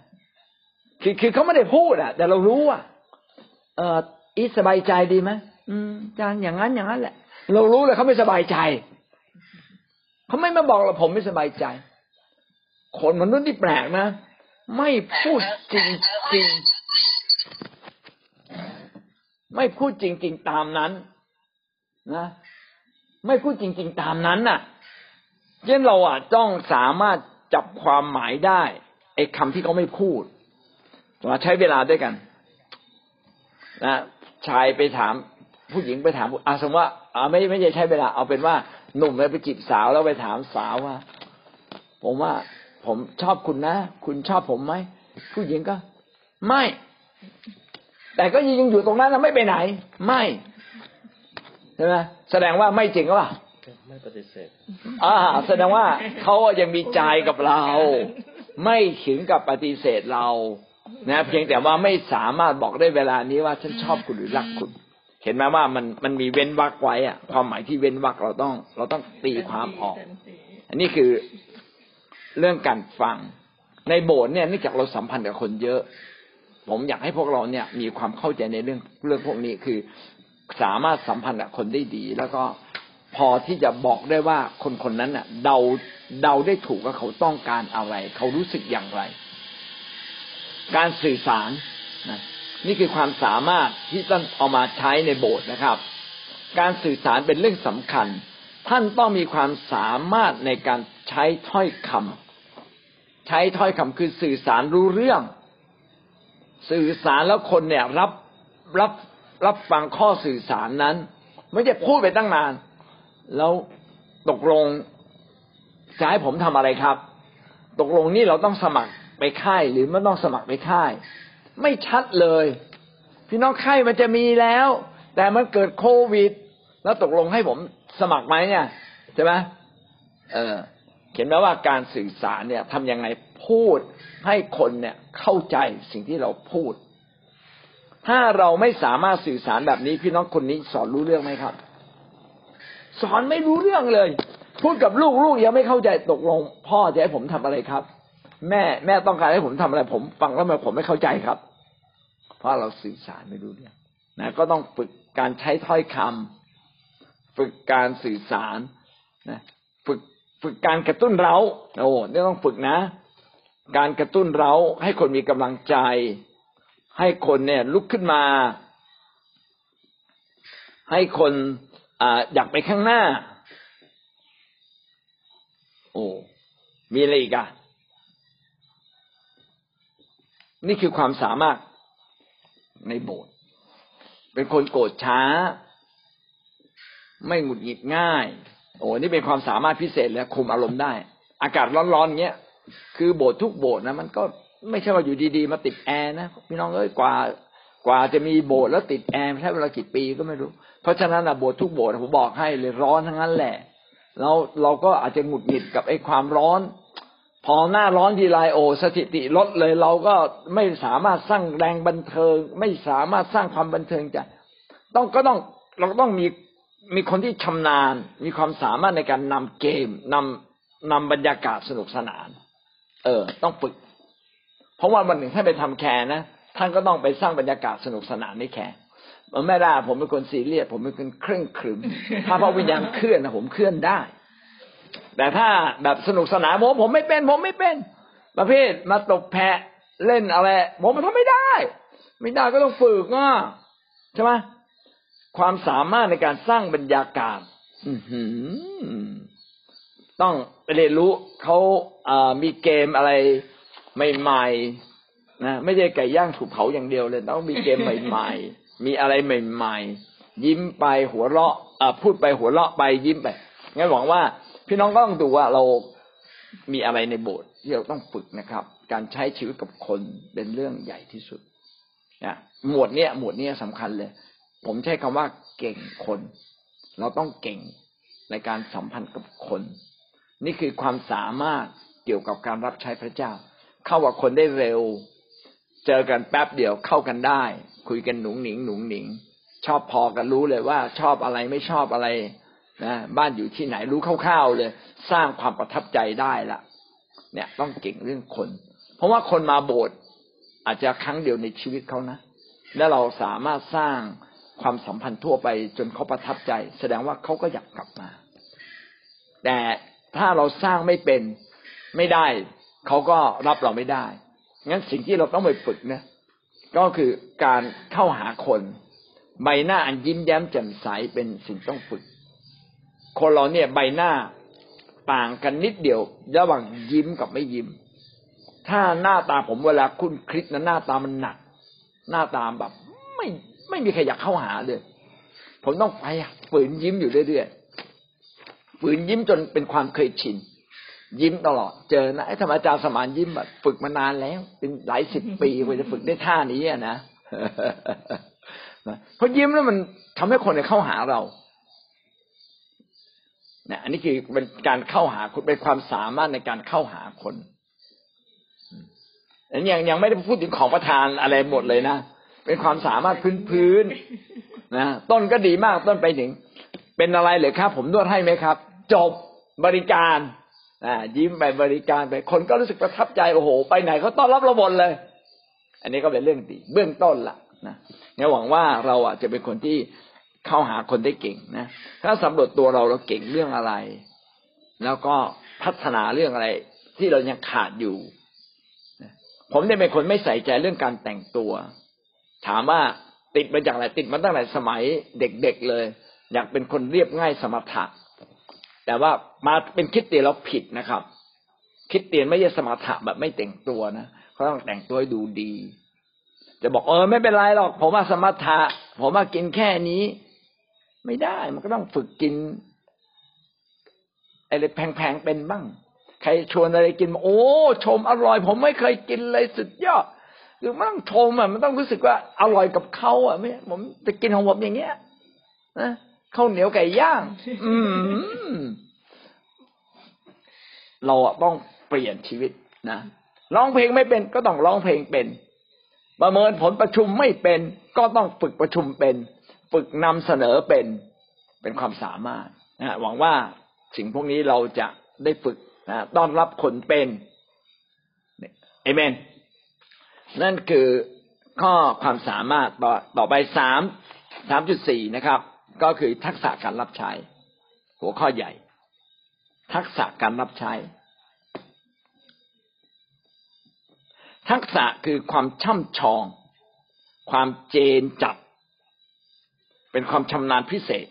คือคือเขาไม่ได้พูดอะ แต่เรารู้อะ เอออีสบายใจดีไหมอืมจานอย่างนั้นอย่างนั้นแหละ เรารู้เลยเขาไม่สบายใจเขาไม่มาบอกเราผมไม่สบายใจ คนมนุษย์ที่แปลกนะไม่พูดจริงจริงไม่พูดจริงๆตามนั้น นะ ไม่พูดจริง ๆ ตามนั้นน่ะเช่นเราอะต้องสามารถจับความหมายได้ไอ้คำที่เขาไม่พูดมาใช้เวลาด้วยกันนะชายไปถาม ผู้หญิงไปถามอาสมว่าอาไม่ไม่ใช่ใช้เวลาเอาเป็นว่าหนุ่มไปจีบสาวแล้วไปถามสาวว่า ผมว่า ผมชอบคุณนะ คุณชอบผมไหมผู้หญิงก็ ไม่ แต่ก็ยังอยู่ตรงนั้นนะไม่ไปไหน ไม่ ช่ไหมแสดงว่าไม่จริงหรือเปล่าไม่ปฏิเสธอ่า แสดงว่าเขายังมีใจกับเรา ไม่ถึงกับปฏิเสธเรานะเพียงแต่ว่าไม่สามารถบอกได้เวลานี้ว่าฉันชอบคุณหรือรักคุณ เห็นไหมว่ามันมันมีเว้นวรรคไว้อะความหมายที่เว้นวรรคเราต้อง เราต้องตีความออก อันนี้คือเรื่องการฟัง ในโบสถ์เนี่ยเนื่องจากเราสัมพันธ์กับคนเยอะ ผมอยากให้พวกเราเนี่ย มีความเข้าใจในเรื่องเรื่องพวกนี้คือ สามารถสัมพันธ์กับคนได้ดี แล้วก็พอที่จะบอกได้ว่าคนคนนั้นน่ะเดาเดาได้ถูกว่าเขาต้องการอะไร เขารู้สึกอย่างไร การสื่อสารนะนี่คือความสามารถที่ต้องเอามาใช้ในโบสถ์นะครับ การสื่อสารเป็นเรื่องสำคัญ ท่านต้องมีความสามารถในการใช้ถ้อยคำใช้ถ้อยคำคือสื่อสารรู้เรื่อง สื่อสารแล้วคนเนี่ยรับรับ รับฟังข้อสื่อสารนั้น ไม่ใช่พูดไปตั้งนาน แล้วตกลงจะให้ผมทำอะไรครับ ตกลงนี่เราต้องสมัครไปค่ายหรือไม่ต้องสมัครไปค่าย ไม่ชัดเลย พี่น้องค่ายมันจะมีแล้ว แต่มันเกิดโควิด แล้วตกลงให้ผมสมัครไหมเนี่ยใช่ไหมเออเขียนไว้ว่าการสื่อสารเนี่ยทำยังไงพูดให้คนเนี่ยเข้าใจสิ่งที่เราพูด ถ้าเราไม่สามารถสื่อสารแบบนี้ พี่น้องคนนี้สอนรู้เรื่องไหมครับ สอนไม่รู้เรื่องเลย พูดกับลูกลูกยังไม่เข้าใจตกลง พ่อจะให้ผมทำอะไรครับ แม่แม่ต้องการให้ผมทำอะไร ผมฟังแล้วมันผมไม่เข้าใจครับ เพราะเราสื่อสารไม่รู้เรื่องนะก็ต้องฝึกการใช้ถ้อยคำฝึกการสื่อสารนะฝึกฝึกการกระตุ้นเราโอ้นี่ต้องฝึกนะ การกระตุ้นเราให้คนมีกำลังใจ ให้คนเนี่ยลุกขึ้นมา ให้คนออยากไปข้างหน้า โอ้มีอะไรอีกอะนี่คือความสามารถในโบสถ์เป็นคนโกรธช้า ไม่หงุดหงิดง่าย โอ้นี่เป็นความสามารถพิเศษแล้วคุมอารมณ์ได้ อากาศร้อนๆเงี้ยคือโบสถ์ทุกโบสถ์นะมันก็ ไม่ใช่ว่าอยู่ดีๆ มาติดแอร์นะพี่น้องเอ้ยกว่ากว่าจะมีโบสถ์แล้วติดแอร์ใช้เวลากี่ปีก็ไม่รู้ เพราะฉะนั้นนะโบสถ์ทุกโบสถ์ผมบอกให้เลยร้อนทั้งนั้นแหละเราเราก็อาจจะหงุดหงิดกับไอ้ความร้อน พอหน้าร้อนทีไรโอสถิติลดเลยเราก็ไม่สามารถสร้างแรงบันเทิง ไม่สามารถสร้างความบันเทิงใจต้องก็ต้องเราก็ต้องมีมีคนที่ชำนาญ มีความสามารถในการนำเกมนำนำบรรยากาศสนุกสนาน เออ ต้องฝึก ราะว่าวันหนึ่งถ้านไปทำแคร์นะท่านก็ต้องไปสร้างบรรยากาศสนุกสนานในแคร์ไม่ได้ผมเป็นคนซีเรียสผมเป็นคนเคร่งครึม ถ้าพระวิญญาณเคลื่อนนะผมเคลื่อนได้ แต่ถ้าแบบสนุกสนานผมผมไม่เป็น ผมไม่เป็น ประเภทมาตกแพะเล่นอะไรผมมันทำไม่ได้ ไม่ได้ก็ต้องฝึกอะใช่ไหมความสามารถในการสร้างบรรยากาศต้องเรียนรู้เขามีเกมอะไร ใหม่ๆนะไม่ใช่ไก่ย่างถูกเผาอย่างเดียวเลย ต้องมีเกมใหม่ๆ มีอะไรใหม่ๆ ยิ้มไปหัวเราะพูดไปหัวเราะไปยิ้มไปงั้นหวังว่า พี่น้องก็ต้องดูว่าเรามีอะไรในโบสถ์ที่เราต้องฝึกนะครับ การใช้ชีวิตกับคนเป็นเรื่องใหญ่ที่สุดนะหมวดเนี้ยหมวดเนี้ยสำคัญเลย ผมใช้คำว่าเก่งคน เราต้องเก่งในการสัมพันธ์กับคน นี่คือความสามารถเกี่ยวกับการรับใช้พระเจ้า เข้ากับคนได้เร็ว เจอกันแป๊บเดียวเข้ากันได้ คุยกันหนุ่งหนิงหนุ่งหนิง ชอบพอกันรู้เลยว่า ชอบอะไรไม่ชอบอะไรนะบ้านอยู่ที่ไหนรู้คร่าวๆเลย สร้างความประทับใจได้ละเนี่ยต้องเก่งเรื่องคน เพราะว่าคนมาโบสถ์อาจจะครั้งเดียวในชีวิตเขานะ และเราสามารถสร้างความสัมพันธ์ทั่วไปจนเขาประทับใจ แสดงว่าเขาก็อยากกลับมา แต่ถ้าเราสร้างไม่เป็นไม่ได้ เขาก็รับเราไม่ได้งั้นสิ่งที่เราต้องไปฝึกนะก็คือการเข้าหาคน ใบหน้าอันยิ้มแย้มแจ่มใสเป็นสิ่งต้องฝึก คนเราเนี่ยใบหน้าต่างกันนิดเดียวระหว่างยิ้มกับไม่ยิ้ม ถ้าหน้าตาผมเวลาคุณคลิกนะหน้าตามันหนัก หน้าตาแบบ ไม่ไม่มีใครอยากเข้าหาเลย ผมต้องไปฝืนยิ้มอยู่เรื่อยๆฝืนยิ้มจนเป็นความเคยชิน ยิ้มตลอด เจอนะไอ้ธรรมอาจารย์สมานยิ้มแบบฝึกมานานแล้ว เป็นหลายสิบปีกว่าจะฝึกได้ท่านี้นะเพราะยิ้มแล้วมันทำให้คนเข้าหาเราเนี่ยอันนี้คือเป็นการเข้าหาคุณเป็นความสามารถในการเข้าหาคนอันยังยังไม่ได้พูดถึงของประทานอะไรหมดเลยนะเป็นความสามารถพื้นๆนะต้นก็ดีมากต้นไปถึง เป็นอะไรเหรือครับ ผมนวดให้ไหมครับ จบบริการ ยิ้มไปบริการไป คนก็รู้สึกประทับใจโอ้โห ไปไหนเขาต้อนรับเราหมดเลย อันนี้ก็เป็นเรื่องดี เบื้องต้นล่ะนะเนี่ยหวังว่าเราอะจะเป็นคนที่เข้าหาคนได้เก่งนะถ้าสำรวจตัวเราเราเก่งเรื่องอะไร แล้วก็พัฒนาเรื่องอะไร ที่เรายังขาดอยู่ผมเนี่ยเป็นคนไม่ใส่ใจเรื่องการแต่งตัว ถามว่าติดมาจากอะไรติดมาตั้งแต่สมัยเด็กๆเลย อยากเป็นคนเรียบง่ายสมถะ แต่ว่ามาเป็นคิดเตียนเราผิดนะครับ คิดเตียนไม่ใช่สมถะแบบไม่แต่งตัวนะเขาต้องแต่งตัวให้ดูดี จะบอกเออไม่เป็นไรหรอก ผมมาสมถะผมมากินแค่นี้ ไม่ได้มันก็ต้องฝึกกินอะไรแพงๆเป็นบ้าง ใครชวนอะไรกิน โอ้ ชมอร่อย ผมไม่เคยกินเลยสุดยอดคือมันต้องชมอะมันต้องรู้สึกว่าอร่อยกับเขาอะไม่ผมจะกินของผมอย่างเงี้ยนะ ข้าวเหนียวไก่ย่าง อืม เราต้องเปลี่ยนชีวิตนะร้องเพลงไม่เป็นก็ต้องร้องเพลงเป็น ประเมินผลประชุมไม่เป็น ก็ต้องฝึกประชุมเป็น ฝึกนำเสนอเป็นเป็นความสามารถนะหวังว่าสิ่งพวกนี้เราจะได้ฝึกนะต้อนรับคนเป็นเอเมน นั่นคือข้อความสามารถต่อต่อไปสามสามจุดสี่นะครับ ก็คือทักษะการรับใช้ หัวข้อใหญ่ ทักษะการรับใช้ ทักษะคือความช่ำชอง ความเจนจัดเป็นความชำนาญพิเศษ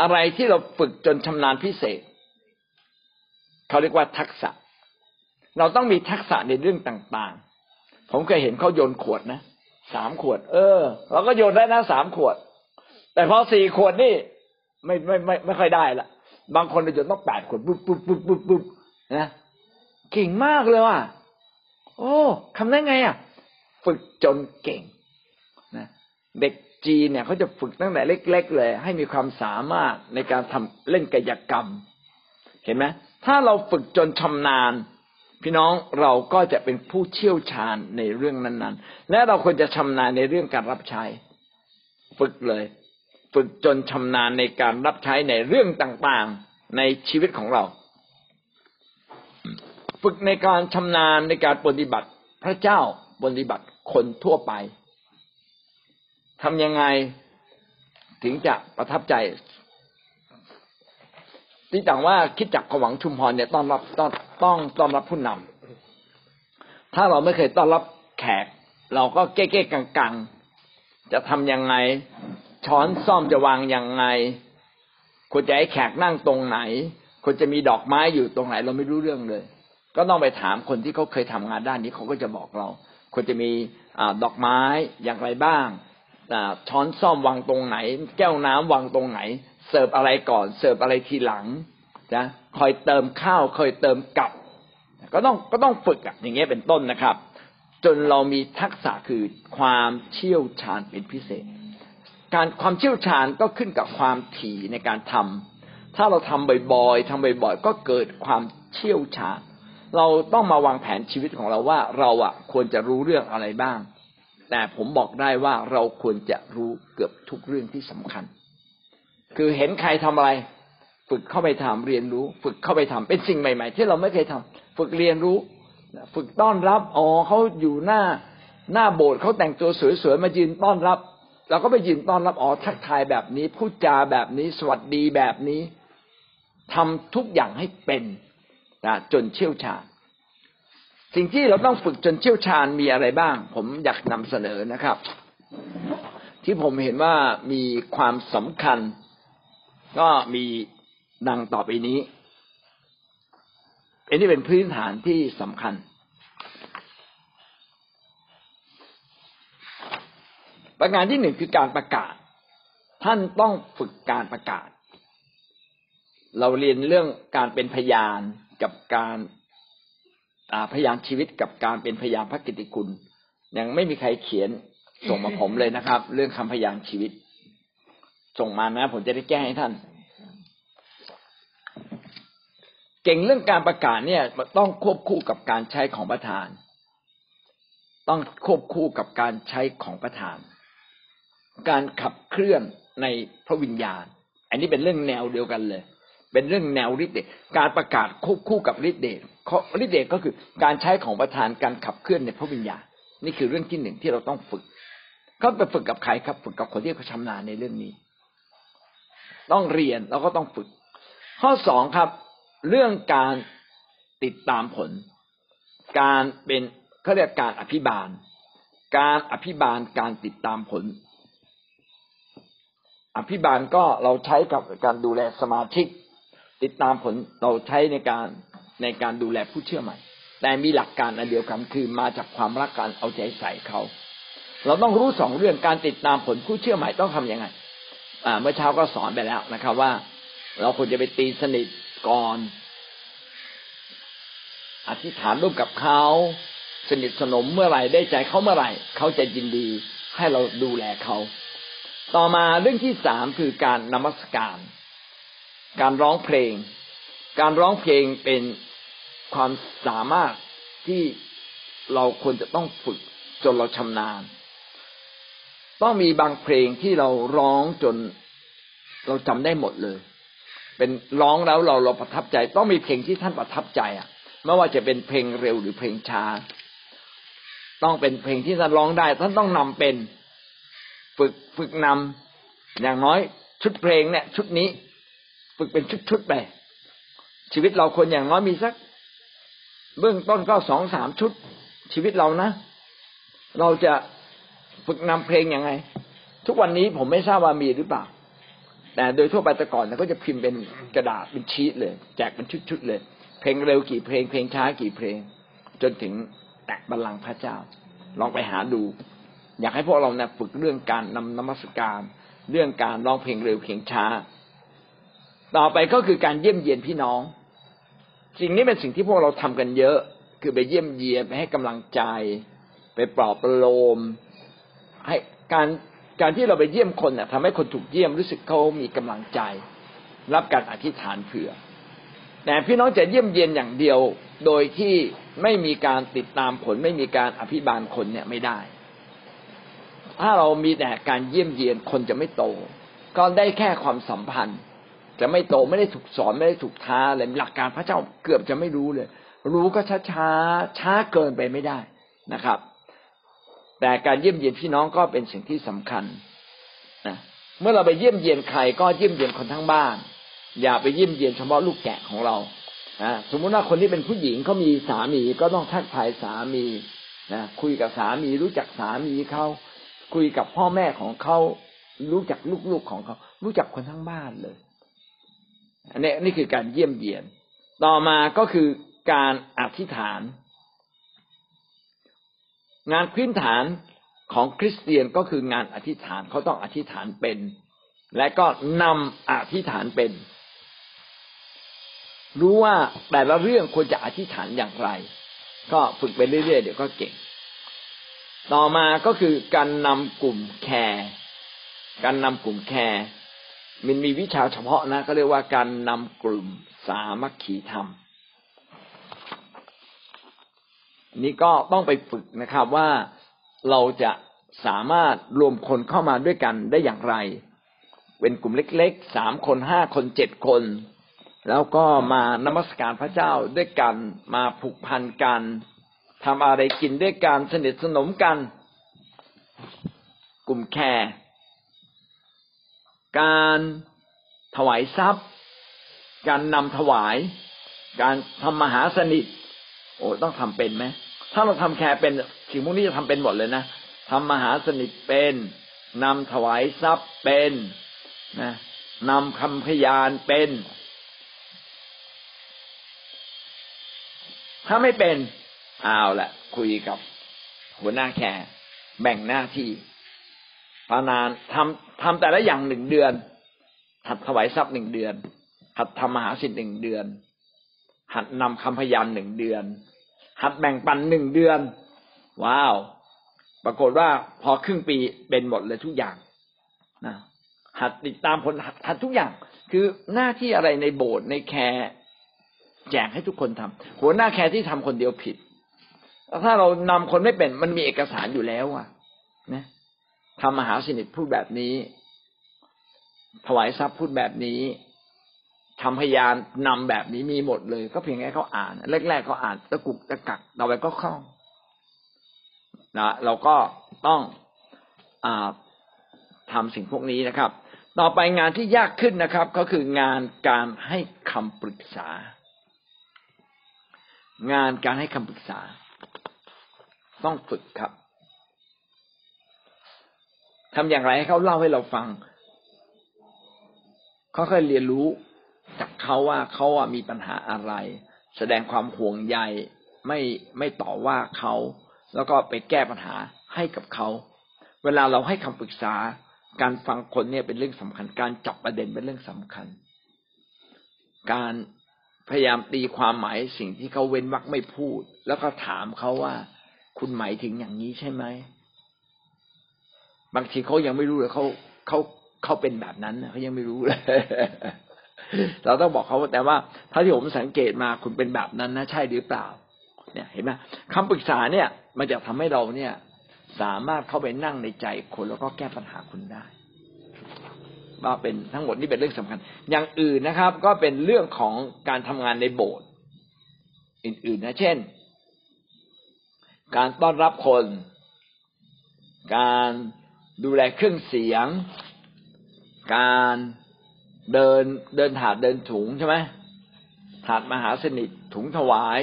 อะไรที่เราฝึกจนชำนาญพิเศษ เขาเรียกว่าทักษะ เราต้องมีทักษะในเรื่องต่างๆ ผมเคยเห็นเขาโยนขวดนะสามขวด เออ เราก็โยนได้นะสามขวด แต่พอสี่ขวดนี่ไม่ไม่ไม่ไม่ค่อยได้ละบางคนโยนต้องแปดขวดปุ๊บปุ๊บปุ๊บปุ๊บปุ๊บนะเก่งมากเลยว่ะโอ้ทำได้ไงอะ ฝึกจนเก่งนะเด็กจีนเนี่ยเขาจะฝึกตั้งแต่เล็ก ๆ เลย ให้มีความสามารถในการทำเล่นกายกรรม เห็นไหมถ้าเราฝึกจนชำนาญ พี่น้องเราก็จะเป็นผู้เชี่ยวชาญในเรื่องนั้น ๆ และเราควรจะชำนาญในเรื่องการรับใช้ ฝึกเลย ฝึกจนชำนาญในการรับใช้ในเรื่องต่างๆในชีวิตของเรา ฝึกในการชำนาญในการปฏิบัติพระเจ้าปฏิบัติคนทั่วไปทำยังไงถึงจะประทับใจที่ต่างว่าคิดจักขวังชุมพรเนี่ยต้อนรับต้องต้องต้อนรับผู้นำถ้าเราไม่เคยต้อนรับแขก เราก็เก๊ๆกังๆจะทำยังไง ช้อนซ่อมจะวางยังไงควรจะให้แขกนั่งตรงไหนควรจะมีดอกไม้อยู่ตรงไหน เราไม่รู้เรื่องเลย ก็ต้องไปถามคนที่เขาเคยทำงานด้านนี้เขาก็จะบอกเราควรจะมีอดอกไม้อย่างไรบ้างช้อนซ่อมวางตรงไหน แก้วน้ำวางตรงไหน เสิร์ฟอะไรก่อน เสิร์ฟอะไรทีหลังนะคอยเติมข้าวคอยเติมกับก็ต้องก็ต้องฝึกอย่างเงี้ยเป็นต้นนะครับ จนเรามีทักษะคือความเชี่ยวชาญเป็นพิเศษ การความเชี่ยวชาญก็ขึ้นกับความถี่ในการทำถ้าเราทำบ่อยๆทำบ่อยๆ ก็เกิดความเชี่ยวชาญ เราต้องมาวางแผนชีวิตของเราว่าเราอะควรจะรู้เรื่องอะไรบ้าง แต่ผมบอกได้ว่าเราควรจะรู้เกือบทุกเรื่องที่สำคัญ คือเห็นใครทำอะไร ฝึกเข้าไปทำเรียนรู้ ฝึกเข้าไปทำเป็นสิ่งใหม่ ๆ ที่เราไม่เคยทำฝึกเรียนรู้ ฝึกต้อนรับอ๋อเขาอยู่หน้าหน้าโบสถ์เขาแต่งตัวสวยๆมายืนต้อนรับ เราก็ไปยืนต้อนรับอ๋อทักทายแบบนี้พูดจาแบบนี้ สวัสดีแบบนี้ทำทุกอย่างให้เป็นนะจนเชี่ยวชาญ สิ่งที่เราต้องฝึกจนเชี่ยวชาญมีอะไรบ้าง ผมอยากนำเสนอนะครับ ที่ผมเห็นว่ามีความสำคัญ ก็มีดังต่อไปนี้อันนี้เป็นพื้นฐานที่สำคัญ ประการที่หนึ่งคือการประกาศ ท่านต้องฝึกการประกาศ เราเรียนเรื่องการเป็นพยานกับการพยานชีวิตกับการเป็นพยานพระกิติคุณ ยังไม่มีใครเขียนส่งมาผมเลยนะครับ เรื่องคำพยานชีวิต ส่งมานะ ผมจะได้แก้ให้ท่าน เก่งเรื่องการประกาศเนี่ยต้องควบคู่กับการใช้ของประธาน ต้องควบคู่กับการใช้ของประธาน การขับเคลื่อนในพระวิญญาณ อันนี้เป็นเรื่องแนวเดียวกันเลย เป็นเรื่องแนวฤทธิ์เดชการประกาศควบคู่กับฤทธิ์เดชฤทธิ์เดชก็คือการใช้ของประธานการขับเคลื่อนในพระวิญญาณ นี่คือเรื่องที่หนึ่งที่เราต้องฝึกก็ไปฝึกกับใครครับ ฝึกกับคนที่เขาชำนาญในเรื่องนี้ ต้องเรียนแล้วก็ต้องฝึก ข้อสองครับ เรื่องการติดตามผล การเป็นเขาเรียกการอภิบาล การอภิบาลการติดตามผล อภิบาลก็เราใช้กับการดูแลสมาชิก ติดตามผลเราใช้ในการในการดูแลผู้เชื่อใหม่ แต่มีหลักการอันเดียวกันคือมาจากความรักการเอาใจใส่เขา เราต้องรู้สองเรื่องการติดตามผลผู้เชื่อใหม่ต้องทํำยังไงอ่าเมื่อเช้าก็สอนไปแล้วนะครับ ว่า เราควรจะไปตีสนิทก่อนอธิษฐานร่วมกับเขาสนิทสนมเมื่อไหร่ได้ใจเขาเมื่อไหร่ เขาจะยินดีให้เราดูแลเขา ต่อมาเรื่องที่สามคือการนมัสการ การร้องเพลง การร้องเพลงเป็นความสามารถที่เราควรจะต้องฝึกจนเราชำนาญ ต้องมีบางเพลงที่เราร้องจนเราจำได้หมดเลย เป็นร้องแล้วเราเราประทับใจ ต้องมีเพลงที่ท่านประทับใจอะไม่ว่าจะเป็นเพลงเร็วหรือเพลงช้า ต้องเป็นเพลงที่ท่านร้องได้ ท่านต้องนำเป็น ฝึกฝึกนำอย่างน้อยชุดเพลงเนี่ย ชุดนี้ ฝึกเป็นชุดๆไป ชีวิตเราควรอย่างน้อยมีสัก เบื้องต้นก็สองสามชุด ชีวิตเรานะ เราจะฝึกนำเพลงยังไง ทุกวันนี้ผมไม่ทราบว่ามีหรือเปล่า แต่โดยทั่วไปแต่ก่อนเนี่ยก็จะพิมพ์เป็นกระดาษเป็นชีตเลย แจกเป็นชุดๆเลย เพลงเร็วกี่เพลง เพลงช้ากี่เพลง จนถึงแตะบัลลังก์พระเจ้า ลองไปหาดู อยากให้พวกเราเนี่ยฝึกเรื่องการนำนมัสการ เรื่องการร้องเพลงเร็วเพลงช้า ต่อไปก็คือการเยี่ยมเยียนพี่น้อง สิ่งนี้เป็นสิ่งที่พวกเราทำกันเยอะ คือไปเยี่ยมเยียนไปให้กำลังใจ ไปปลอบประโลม ให้การการที่เราไปเยี่ยมคนเนี่ยทำให้คนถูกเยี่ยมรู้สึกเขามีกำลังใจ รับการอธิษฐานเผื่อ แต่พี่น้องจะเยี่ยมเยียนอย่างเดียว โดยที่ไม่มีการติดตามผล ไม่มีการอภิบาลคนเนี่ยไม่ได้ ถ้าเรามีแต่การเยี่ยมเยียนคนจะไม่โต ก็ได้แค่ความสัมพันธ์ จะไม่โตไม่ได้ถูกสอนไม่ได้ถูกท้าเลยหลักการพระเจ้าเกือบจะไม่รู้เลย รู้ก็ช้าช้าช้าเกินไปไม่ได้นะครับ แต่การเยี่ยมเยียนพี่น้องก็เป็นสิ่งที่สำคัญนะเมื่อเราไปเยี่ยมเยียนใครก็เยี่ยมเยียนคนทั้งบ้าน อย่าไปเยี่ยมเยียนเฉพาะลูกแกะของเรานะสมมุติว่าคนที่เป็นผู้หญิงเขามีสามีก็ต้องทักทายสามีนะคุยกับสามีรู้จักสามีเขา คุยกับพ่อแม่ของเขารู้จักลูกๆของเขา รู้จักคนทั้งบ้านเลย อันนี้นี่คือการเยี่ยมเยียน ต่อมาก็คือการอธิษฐาน งานพื้นฐานของคริสเตียนก็คืองานอธิษฐานเขาต้องอธิษฐานเป็น และก็นำอธิษฐานเป็น รู้ว่าแต่ละเรื่องควรจะอธิษฐานอย่างไร ก็ฝึกไปเรื่อยๆเดี๋ยวก็เก่ง ต่อมาก็คือการนำกลุ่มแคร์การนำกลุ่มแคร์มันมีวิชาเฉพาะนะก็เรียกว่าการนำกลุ่มสามัคคีธรรม นี่ก็ต้องไปฝึกนะครับว่าเราจะสามารถรวมคนเข้ามาด้วยกันได้อย่างไร เป็นกลุ่มเล็กๆสามคนห้าคนเจ็ดคน แล้วก็มานมัสการพระเจ้าด้วยกันมาผูกพันกัน ทำอะไรกินด้วยกันสนิทสนมกัน กลุ่มแคร์การถวายทรัพย์ การนำถวาย การทำมหาสนิท โอ้ต้องทำเป็นไหมถ้าเราทำแคร์เป็นสิ่งพวกนี้จะทำเป็นหมดเลยนะทำมหาสนิทเป็นนำถวายทรัพย์เป็นนะนำคำพยานเป็น ถ้าไม่เป็น เอาละคุยกับหัวหน้าแคร์แบ่งหน้าที่ปานานทำทำแต่ละอย่างหนึ่งเดือน หัดถวายทรัพย์หนึ่งเดือน หัดทำมหาสิทธิ์หนึ่งเดือน หัดนำคำพยานหนึ่งเดือน หัดแบ่งปันหนึ่งเดือน ว้าว ปรากฏว่าพอครึ่งปีเป็นหมดเลยทุกอย่างนะหัดติดตามผลหัดทุกอย่าง คือหน้าที่อะไรในโบสถ์ในแคร์แจกให้ทุกคนทำหัวหน้าแคร์ที่ทำคนเดียวผิด ถ้าเรานำคนไม่เป็นมันมีเอกสารอยู่แล้วอะนะทำมหาสนิทพูดแบบนี้ ถวายทรัพย์พูดแบบนี้ทำพยานนำแบบนี้มีหมดเลย ก็เพียงแค่เขาอ่านแรกๆเขาอ่านตะกุกตะกักต่อไปก็คล่องนะเราก็ต้องอทำสิ่งพวกนี้นะครับ ต่อไปงานที่ยากขึ้นนะครับ ก็คืองานการให้คำปรึกษา งานการให้คำปรึกษา ต้องฝึกครับทำอย่างไรให้เขาเล่าให้เราฟังเขาเคยเรียนรู้จากเขาว่าเขาอะมีปัญหาอะไร แสดงความห่วงใยไม่ไม่ต่อว่าเขาแล้วก็ไปแก้ปัญหาให้กับเขา เวลาเราให้คำปรึกษาการฟังคนเนี่ยเป็นเรื่องสำคัญ การจับประเด็นเป็นเรื่องสำคัญ การพยายามตีความหมายสิ่งที่เขาเว้นวรรคไม่พูด แล้วก็ถามเขาว่า คุณหมายถึงอย่างนี้ใช่ไหมบางทีเขายังไม่รู้เลยเขาเขาเขาเป็นแบบนั้นเขายังไม่รู้เลยเราต้องบอกเขาแต่ว่าถ้าที่ผมสังเกตมาคุณเป็นแบบนั้นนะใช่หรือเปล่า เนี่ยเห็นไหมคำปรึกษาเนี่ย มันจะทำให้เราเนี่ย สามารถเข้าไปนั่งในใจคนแล้วก็แก้ปัญหาคุณได้ว่าเป็นทั้งหมดนี่เป็นเรื่องสำคัญ อย่างอื่นนะครับ ก็เป็นเรื่องของการทำงานในโบสถ์อื่นๆนะเช่น การต้อนรับคน การดูแลเครื่องเสียง การเดินเดินถาดเดินถุงใช่ไหมถาดมหาสนิทถุงถวาย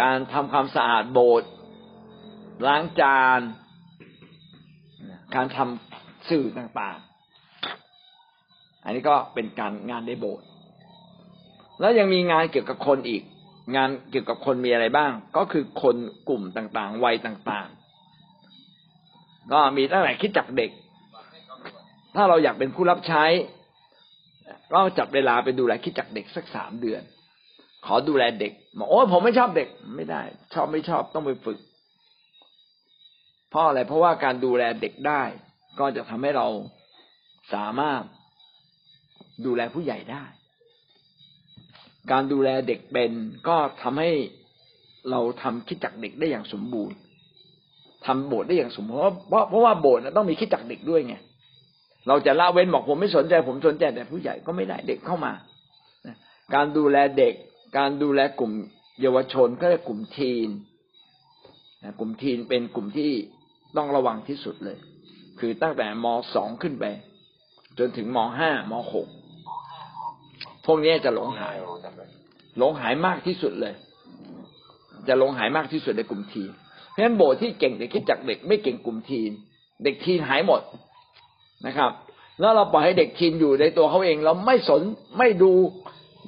การทำความสะอาดโบสถ์ล้างจาน การทำสื่อต่างๆ อันนี้ก็เป็นการงานในโบสถ์แล้วยังมีงานเกี่ยวกับคนอีก งานเกี่ยวกับคนมีอะไรบ้าง ก็คือคนกลุ่มต่างๆ วัยต่างๆ ก็มีตั้งแต่คิดจากเด็ก ถ้าเราอยากเป็นผู้รับใช้เราจับเวลาไปดูแลคิดจากเด็กสักสามเดือน ขอดูแลเด็กบอกโอ้ผมไม่ชอบเด็กไม่ได้ ชอบไม่ชอบต้องไปฝึกเพราะอะไรเพราะว่าการดูแลเด็กได้ ก็จะทำให้เราสามารถดูแลผู้ใหญ่ได้ การดูแลเด็กเป็นก็ทำให้เราทำคิดจักเด็กได้อย่างสมบูรณ์ทำโบสถ์ได้อย่างสมบูรณ์เพราะเพราะว่าโบสถ์ต้องมีคิดจักเด็กด้วยไงเราจะละเว้นบอกผมไม่สนใจ ผมสนใจแต่ผู้ใหญ่ก็ไม่ได้เด็กเข้ามาการดูแลเด็ก การดูแลกลุ่มเยาวชนก็เรียกกลุ่มทีนกลุ่มทีนเป็นกลุ่มที่ต้องระวังที่สุดเลย คือตั้งแต่มสองขึ้นไป จนถึงมห้ามหก พวกนี้จะหลงหาย หลงหายมากที่สุดเลย จะหลงหายมากที่สุดในกลุ่มทีนเพราะฉะนั้นโบสถ์ที่เก่งแต่คิดจักเด็กไม่เก่งกลุ่มทีน เด็กทีนหายหมดนะครับ แล้วเราปล่อยให้เด็กทีนอยู่ในตัวเขาเองเราไม่สนไม่ดู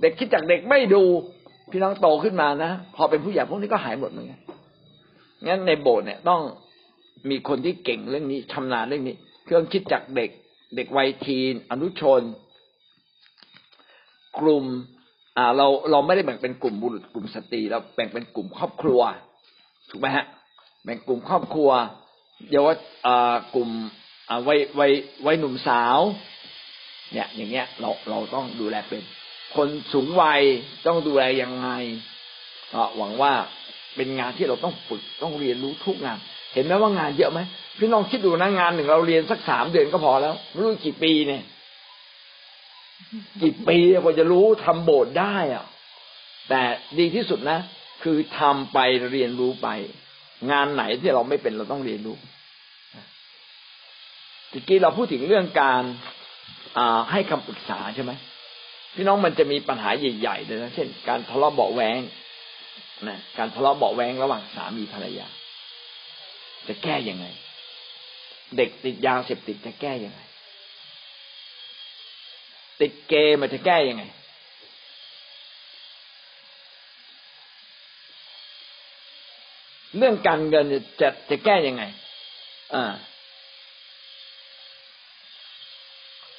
เด็กคิดจากเด็กไม่ดูพี่น้องโตขึ้นมานะพอเป็นผู้ใหญ่พวกนี้ก็หายหมดเหมือนกันงั้นในโบสถ์เนี่ยต้องมีคนที่เก่งเรื่องนี้ชำนาญเรื่องนี้ เครื่องคิดจากเด็ก เด็กวัยทีน อนุชน กลุ่มเราเราไม่ได้แบ่งเป็นกลุ่มบุรุษกลุ่มสตรีเราแบ่งเป็นกลุ่มครอบครัว ถูกไหมฮะ แบ่งกลุ่มครอบครัวเยาวอ่ากลุ่มวัยวัยวัยหนุ่มสาว เนี่ย อย่างเงี้ยเราเราต้องดูแลเป็น คนสูงวัยต้องดูแลยังไงก็หวังว่าเป็นงานที่เราต้องฝึกต้องเรียนรู้ทุกงาน เห็นไหมว่างานเยอะไหมพี่น้องคิดดูนะงานหนึ่งเราเรียนสักสามเดือนก็พอแล้วไม่รู้กี่ปีเนี่ย กี่ปีกว่าจะรู้ทำโบสถ์ได้อะ แต่ดีที่สุดนะ คือทำไปเรียนรู้ไป งานไหนที่เราไม่เป็นเราต้องเรียนรู้ตะกี้เราพูดถึงเรื่องการให้คำปรึกษาใช่ไหมพี่น้องมันจะมีปัญหาใหญ่ๆเลยนะเช่น การทะเลาะเบาแวงนะการทะเลาะเบาแวงระหว่างสามีภรรยา จะแก้ยังไง เด็กติดยาเสพติดจะแก้ยังไง ติดเกมมันจะแก้ยังไง เรื่องการเงินจะจะแก้ยังไง อ่า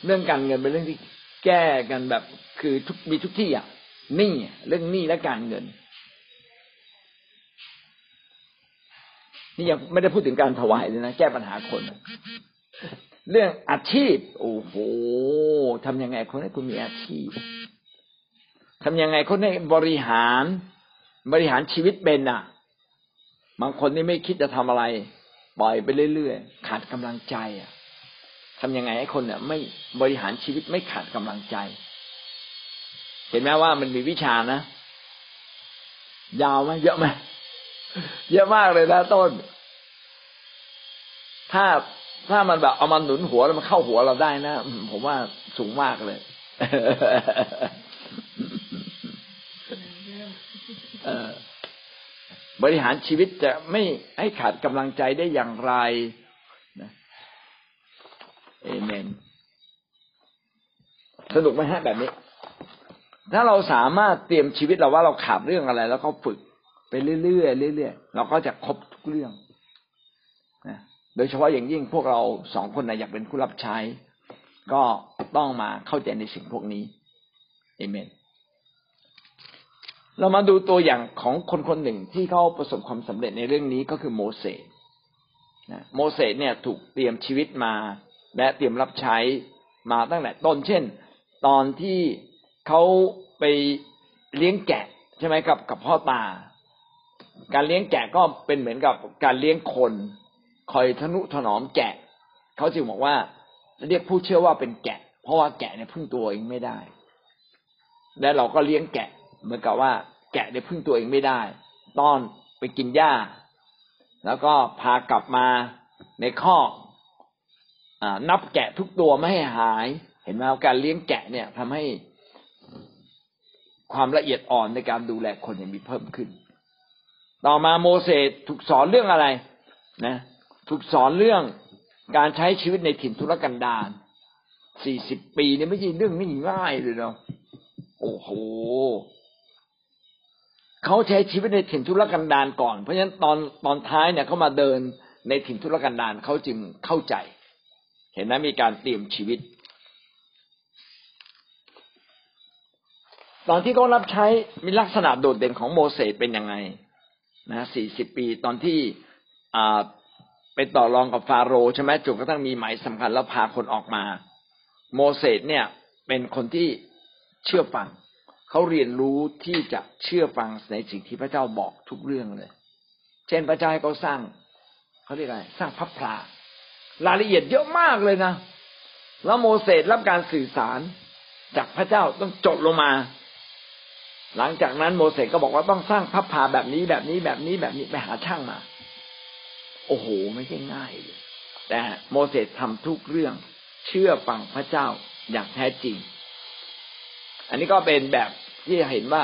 เรื่องการเงินเป็นเรื่องที่แก้กันแบบคือทุกมีทุกที่อะนี่เรื่องหนี้และการเงิน นี่ยังไม่ได้พูดถึงการถวายเลยนะแก้ปัญหาคน เรื่องอาชีพ โอ้โหทำยังไงคนให้คุณมีอาชีพทำยังไงคนให้บริหารบริหารชีวิตเป็นอะ บางคนนี่ไม่คิดจะทำอะไร ปล่อยไปเรื่อยๆขาดกำลังใจอะทำยังไงให้คนเนี่ยไม่บริหารชีวิตไม่ขาดกำลังใจ เห็นไหมว่ามันมีวิชานะ ยาวไหมเยอะไหมเยอะมากเลยนะต้น ถ้า ถ้ามันแบบเอามันหนุนหัวแล้วมันเข้าหัวเราได้นะผมว่าสูงมากเลยบริหารชีวิตจะไม่ให้ขาดกำลังใจได้อย่างไรเอเมน สนุกไหมฮะแบบนี้ ถ้าเราสามารถเตรียมชีวิตเราว่าเราขาดเรื่องอะไร แล้วก็ฝึกไปเรื่อยๆเรื่อยๆเราก็จะครบทุกเรื่องนะ โดยเฉพาะอย่างยิ่งพวกเราสองคนนะอยากเป็นผู้รับใช้ ก็ต้องมาเข้าใจในสิ่งพวกนี้เอเมน เรามาดูตัวอย่างของคนคนหนึ่งที่เขาประสบความสำเร็จในเรื่องนี้ก็คือโมเสสโมเสสเนี่ยถูกเตรียมชีวิตมา และเตรียมรับใช้มาตั้งแต่ต้นเช่น ตอนที่เขาไปเลี้ยงแกะใช่ไหมกับกับพ่อตา การเลี้ยงแกะก็เป็นเหมือนกับการเลี้ยงคน คอยทนุถนอมแกะ เขาจึงบอกว่าเรียกผู้เชื่อว่าเป็นแกะ เพราะว่าแกะเนี่ยพึ่งตัวเองไม่ได้ และเราก็เลี้ยงแกะ เหมือนกับว่า แกะเนี่ยพึ่งตัวเองไม่ได้ ต้อนไปกินหญ้า แล้วก็พากลับมาในคอกนับแกะทุกตัวไม่ให้หาย เห็นไหมการเลี้ยงแกะเนี่ยทำให้ความละเอียดอ่อนในการดูแลคนยังมีเพิ่มขึ้น ต่อมาโมเสสถูกสอนเรื่องอะไร นะ ถูกสอนเรื่องการใช้ชีวิตในถิ่นทุรกันดารสี่สิบปีเนี่ยไม่ใช่เรื่องง่ายเลยเนาะโอ้โหเขาใช้ชีวิตในถิ่นทุรกันดารก่อน เพราะฉะนั้นตอนตอนท้ายเนี่ยเขามาเดินในถิ่นทุรกันดารเขาจึงเข้าใจ เห็นไหมมีการเตรียมชีวิต ตอนที่เขารับใช้มีลักษณะโดดเด่นของโมเสสเป็นยังไงนะสี่สิบปีตอนที่อ่า ไปต่อรองกับฟาโรห์ใช่ไหมจนกระทั่งมีหมายสำคัญแล้วพาคนออกมา โมเสสเนี่ยเป็นคนที่เชื่อฟังเขาเรียนรู้ที่จะเชื่อฟังในสิ่งที่พระเจ้าบอกทุกเรื่องเลย เช่นพระเจ้าให้เขาสร้างเขาเรียกอะไรสร้างพระพลารายละเอียดเยอะมากเลยนะแล้วโมเสสรับการสื่อสารจากพระเจ้าต้องจดลงมา หลังจากนั้นโมเสสก็บอกว่าต้องสร้างพระพลาแบบนี้แบบนี้แบบนี้แบบนี้ไปหาช่างมา โอ้โหไม่ใช่ง่ายเลยแต่โมเสสทำทุกเรื่องเชื่อฟังพระเจ้าอย่างแท้จริง อันนี้ก็เป็นแบบที่เห็นว่า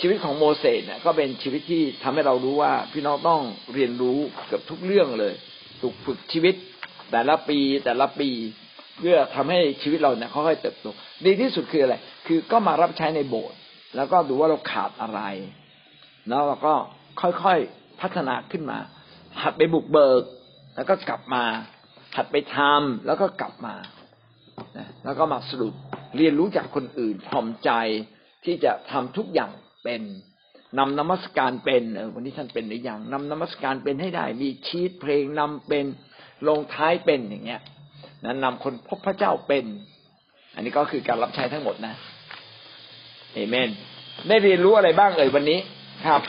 ชีวิตของโมเสสเนี่ยก็เป็นชีวิตที่ทำให้เรารู้ว่าพี่น้องต้องเรียนรู้เกือบทุกเรื่องเลยถูกฝึกชีวิต แต่ละปีแต่ละปีเพื่อทำให้ชีวิตเราเนี่ยค่อยๆเติบโตดีที่สุดคืออะไร คือก็มารับใช้ในโบสถ์แล้วก็ดูว่าเราขาดอะไร แล้วเราก็ค่อยๆพัฒนาขึ้นมา หัดไปบุกเบิก แล้วก็กลับมา หัดไปทำแล้วก็กลับมาแล้วก็มาสรุปเรียนรู้จากคนอื่นถ่อมใจที่จะทำทุกอย่างเป็นนำนมัสการเป็นเออวันนี้ท่านเป็นหรือยังนำนมัสการเป็นให้ได้ มีชีตเพลงนำเป็นลงท้ายเป็นอย่างเงี้ยนั้นนำคนพบพระเจ้าเป็น อันนี้ก็คือการรับใช้ทั้งหมดนะเอเมน ได้เรียนรู้อะไรบ้างเอ่ยวันนี้ครับ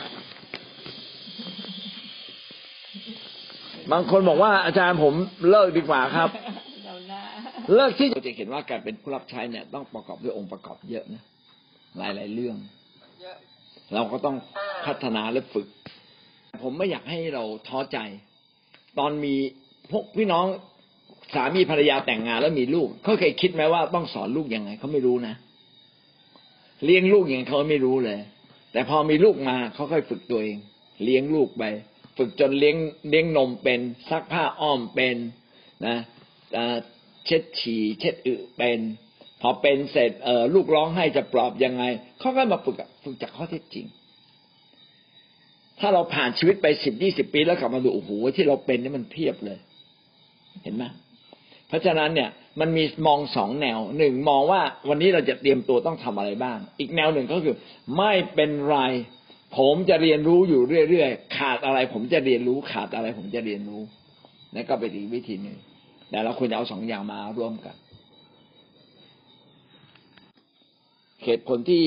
บางคนบอกว่าอาจารย์ผมเลิกดีกว่าครับเราหน้าเลิกที่จะเห็นว่าการเป็นผู้รับใช้เนี่ย ต้องประกอบด้วยองค์ประกอบเยอะนะหลาย ๆ เรื่อง เราก็ต้องพัฒนาและฝึก ผมไม่อยากให้เราท้อใจ ตอนมีพวกพี่น้องสามีภรรยาแต่งงานแล้วมีลูกเขาเคยคิดไหมว่าต้องสอนลูกยังไงเขาไม่รู้นะเลี้ยงลูกอย่างเขาไม่รู้เลย แต่พอมีลูกมาเขาค่อยฝึกตัวเอง เลี้ยงลูกไป ฝึกจนเลี้ยงเลี้ยงนมเป็นซักผ้าอ้อมเป็นนะเช็ดฉี่เช็ดอึเป็น พอเป็นเสร็จเออลูกร้องไห้จะปลอบยังไงเขาก็มาฝึกฝึกจากข้อเท็จจริง ถ้าเราผ่านชีวิตไปสิบยี่สิบปีแล้วกลับมาดูโอ้โหที่เราเป็นนี่มันเพียบเลย เห็นไหมเพราะฉะนั้นเนี่ยมันมีมองสองแนวหนึ่งมองว่าวันนี้เราจะเตรียมตัวต้องทำอะไรบ้าง อีกแนวหนึ่งก็คือ ไม่เป็นไร ผมจะเรียนรู้อยู่เรื่อยๆ ขาดอะไร ผมจะเรียนรู้ ขาดอะไร ผมจะเรียนรู้นั่นก็เป็นอีกวิธีหนึ่งแต่เราควรจะเอาสองอย่างมาร่วมกันเหตุผลที่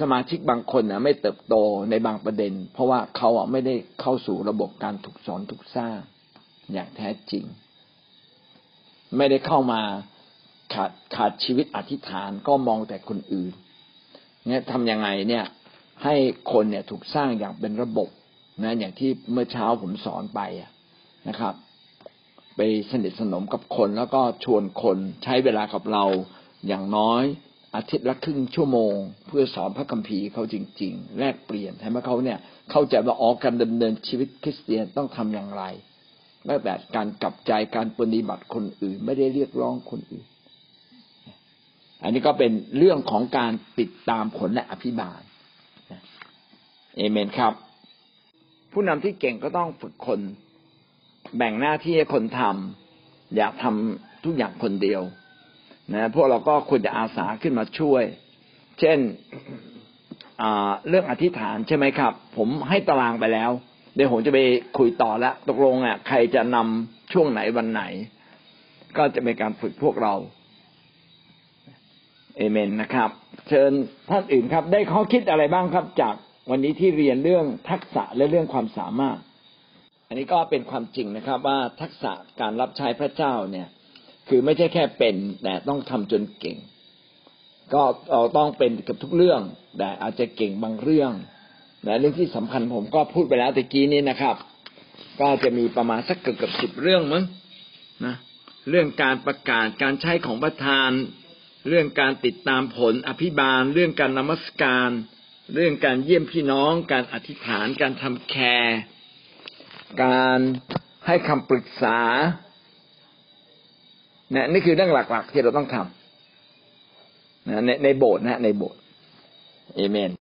สมาชิกบางคนนะไม่เติบโตในบางประเด็น เพราะว่าเขาอะไม่ได้เข้าสู่ระบบการถูกสอนถูกสร้างอย่างแท้จริง ไม่ได้เข้ามาขาดขาดชีวิตอธิษฐานก็มองแต่คนอื่นเนี่ยทำยังไงเนี่ย ให้คนเนี่ยถูกสร้างอย่างเป็นระบบนะอย่างที่เมื่อเช้าผมสอนไปนะครับ ไปสนิทสนมกับคนแล้วก็ชวนคนใช้เวลากับเราอย่างน้อย อาทิตย์ละครึ่งชั่วโมง เพื่อสอนพระคัมภีร์เขาจริง ๆ แลกเปลี่ยนให้เขาเนี่ยเข้าใจว่าอ๋อการดำเนินชีวิตคริสเตียนต้องทำอย่างไรไม่แบบการกลับใจการปฏิบัติคนอื่น ไม่ได้เรียกร้องคนอื่น อันนี้ก็เป็นเรื่องของการติดตามผลและอภิบาล เอเมนครับ ผู้นำที่เก่งก็ต้องฝึกคน แบ่งหน้าที่ให้คนทำอย่าทำทุกอย่างคนเดียวนะพวกเราก็ควรจะอาสาขึ้นมาช่วย เช่นเรื่องอธิษฐานใช่ไหมครับ ผมให้ตารางไปแล้ว เดี๋ยวผมจะไปคุยต่อแล้วตกลงอะ ใครจะนำช่วงไหนวันไหน ก็จะเป็นการฝึกพวกเราเอเมนนะครับ เชิญท่านอื่นครับ ได้ข้อคิดอะไรบ้างครับจาก วันนี้ที่เรียนเรื่องทักษะและเรื่องความสามารถ อันนี้ก็เป็นความจริงนะครับ ว่าทักษะการรับใช้พระเจ้าเนี่ย คือไม่ใช่แค่เป็น แต่ต้องทำจนเก่ง ก็เราต้องเป็นกับทุกเรื่อง แต่อาจจะเก่งบางเรื่องและเรื่องที่สำคัญผมก็พูดไปแล้วตะกี้นี้นะครับ ก็จะมีประมาณสักเกือบเกือบสิบเรื่องมั้งนะเรื่องการประกาศการใช้ของประธาน เรื่องการติดตามผลอภิบาล เรื่องการนมัสการ เรื่องการเยี่ยมพี่น้อง การอธิษฐาน การทำแคร์การให้คำปรึกษานะนี่คือเรื่องหลัก ๆ ที่เราต้องทำนะในในโบสถ์นะในโบสถ์เอเมน